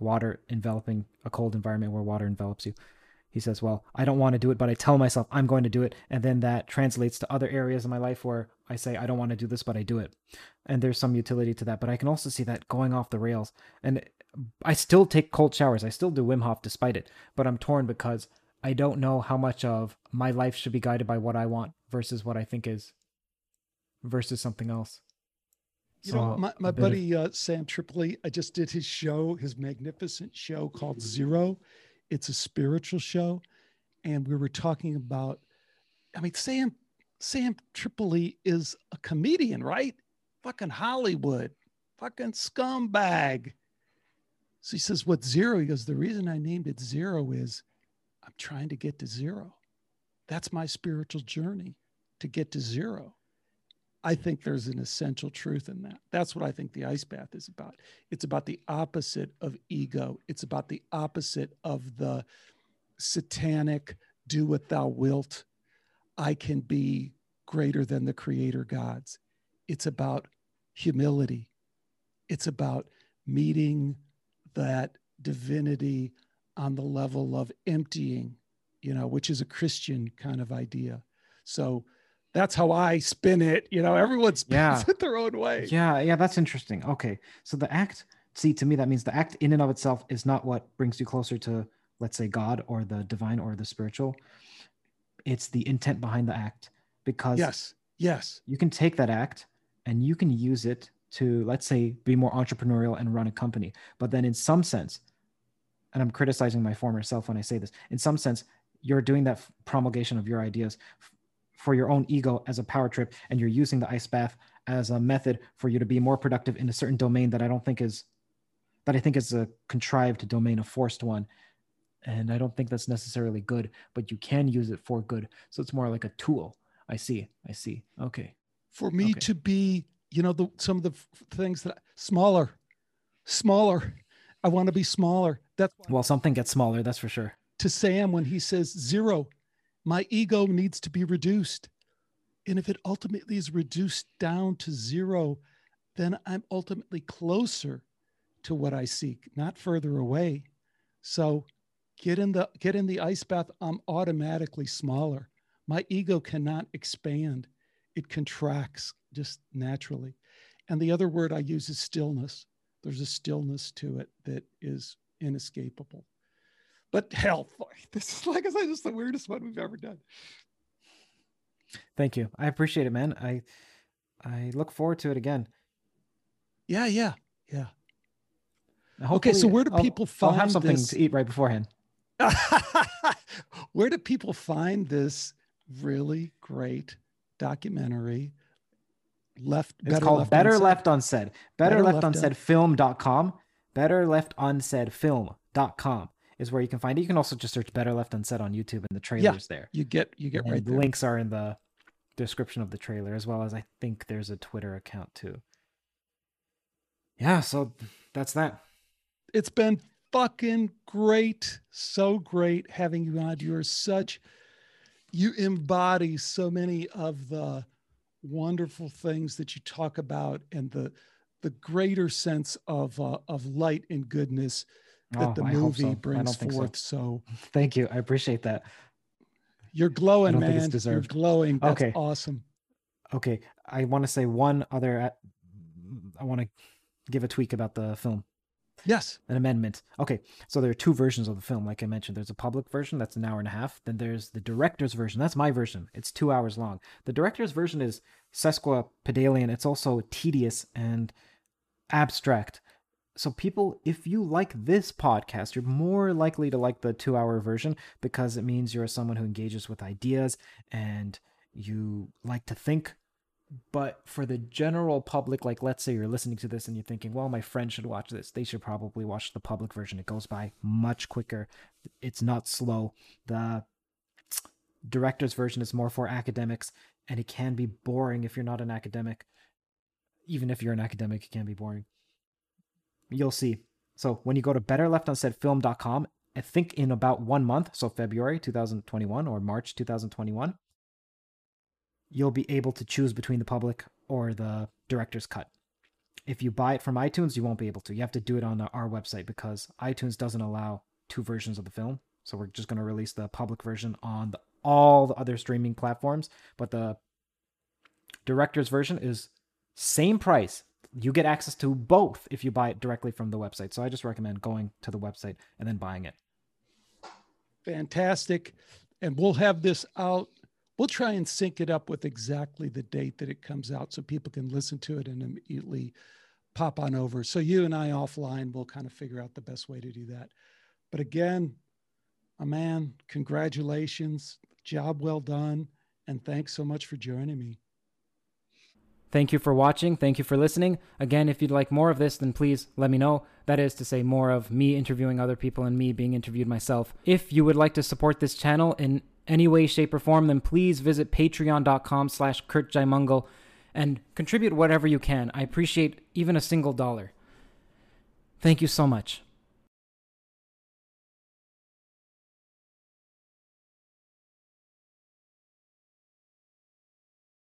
water enveloping a cold environment where water envelops you. He says, Well, I don't want to do it, but I tell myself I'm going to do it. And then that translates to other areas in my life where I say, I don't want to do this, but I do it. And there's some utility to that. But I can also see that going off the rails. And I still take cold showers. I still do Wim Hof despite it. But I'm torn because I don't know how much of my life should be guided by what I want versus what I think is versus something else. You so know, my, my buddy of... uh, Sam Tripoli, I just did his show, his magnificent show called Zero. It's a spiritual show. And we were talking about, I mean, Sam, Sam Tripoli is a comedian, right? Fucking Hollywood, fucking scumbag. So he says, What zero? He goes, The reason I named it zero is I'm trying to get to zero. That's my spiritual journey to get to zero. I think there's an essential truth in that. That's what I think the ice bath is about. It's about the opposite of ego. It's about the opposite of the satanic do what thou wilt. I can be greater than the creator gods. It's about humility. It's about meeting that divinity on the level of emptying, you know, which is a Christian kind of idea. So that's how I spin it. You know, everyone spins Yeah. it their own way. Yeah, yeah, that's interesting. Okay. So the act, see, to me, that means the act in and of itself is not what brings you closer to, let's say, God or the divine or the spiritual. It's the intent behind the act because Yes. Yes. you can take that act and you can use it to, let's say, be more entrepreneurial and run a company. But then, in some sense, and I'm criticizing my former self when I say this, in some sense, you're doing that promulgation of your ideas for your own ego as a power trip, and you're using the ice bath as a method for you to be more productive in a certain domain that I don't think is that I think is a contrived domain, a forced one. And I don't think that's necessarily good, but you can use it for good. So it's more like a tool. I see. I see. Okay. For me Okay. to be, you know, the some of the things that smaller, smaller. I want to be smaller. That's Well, something gets smaller, that's for sure. to Sam when he says zero, my ego needs to be reduced. And if it ultimately is reduced down to zero, then I'm ultimately closer to what I seek, not further away. So get in the get in the ice bath, I'm automatically smaller. My ego cannot expand. It contracts just naturally. And the other word I use is stillness. There's a stillness to it that is inescapable. But hell, this is like I said, this is the weirdest one we've ever done. Thank you. I appreciate it, man. I I look forward to it again. Yeah, yeah, yeah. Okay, so where do I'll- people I'll have something this? to eat right beforehand. Where do people find this really great documentary? Left It's called Left Better Unsaid? Left Unsaid. Better, Better Left, Left Un- Unsaid Film.com. Better Left Unsaid Film.com is where you can find it. You can also just search Better Left Unsaid on YouTube and the trailer's there. You get you get And right the there. links are in the description of the trailer, as well as I think there's a Twitter account too. Yeah, so that's that. It's been fucking great. So great having you on. You're such you embody so many of the wonderful things that you talk about and the the greater sense of uh, of light and goodness that Oh, the movie so. Brings don't so. forth. So. Thank you. I appreciate that. you're glowing, don't think it's man. You're glowing. That's Okay. awesome. Okay, I want to say one other. uh, I want to give a tweak about the film. Yes. An amendment. Okay, so there are two versions of the film. Like I mentioned, there's a public version that's an hour and a half. Then there's the director's version. That's my version. It's two hours long. The director's version is sesquipedalian. It's also tedious and abstract. So people, if you like this podcast, you're more likely to like the two-hour version because it means you're someone who engages with ideas and you like to think. But for the general public like let's say you're listening to this and you're thinking well my friend should watch this they should probably watch the public version. It goes by much quicker. It's not slow. The director's version is more for academics and it can be boring if you're not an academic. Even if you're an academic it can be boring you'll see so when you go to betterleftunsaidfilm.com i think in about one month so february 2021 or march 2021 you'll be able to choose between the public or the director's cut. If you buy it from iTunes, you won't be able to. You have to do it on our website because iTunes doesn't allow two versions of the film. So we're just going to release the public version on the, all the other streaming platforms, but the director's version is same price. You get access to both if you buy it directly from the website. So I just recommend going to the website and then buying it. Fantastic. And we'll have this out. We'll try and sync it up with exactly the date that it comes out so people can listen to it and immediately pop on over. So you and I offline will kind of figure out the best way to do that. But again, my man, congratulations. Job well done. And thanks so much for joining me. Thank you for watching. Thank you for listening. Again, if you'd like more of this, then please let me know. That is to say, more of me interviewing other people and me being interviewed myself. If you would like to support this channel in any way, shape, or form, then please visit patreon.com slash Curt Jaimungal and contribute whatever you can. I appreciate even a single dollar. Thank you so much.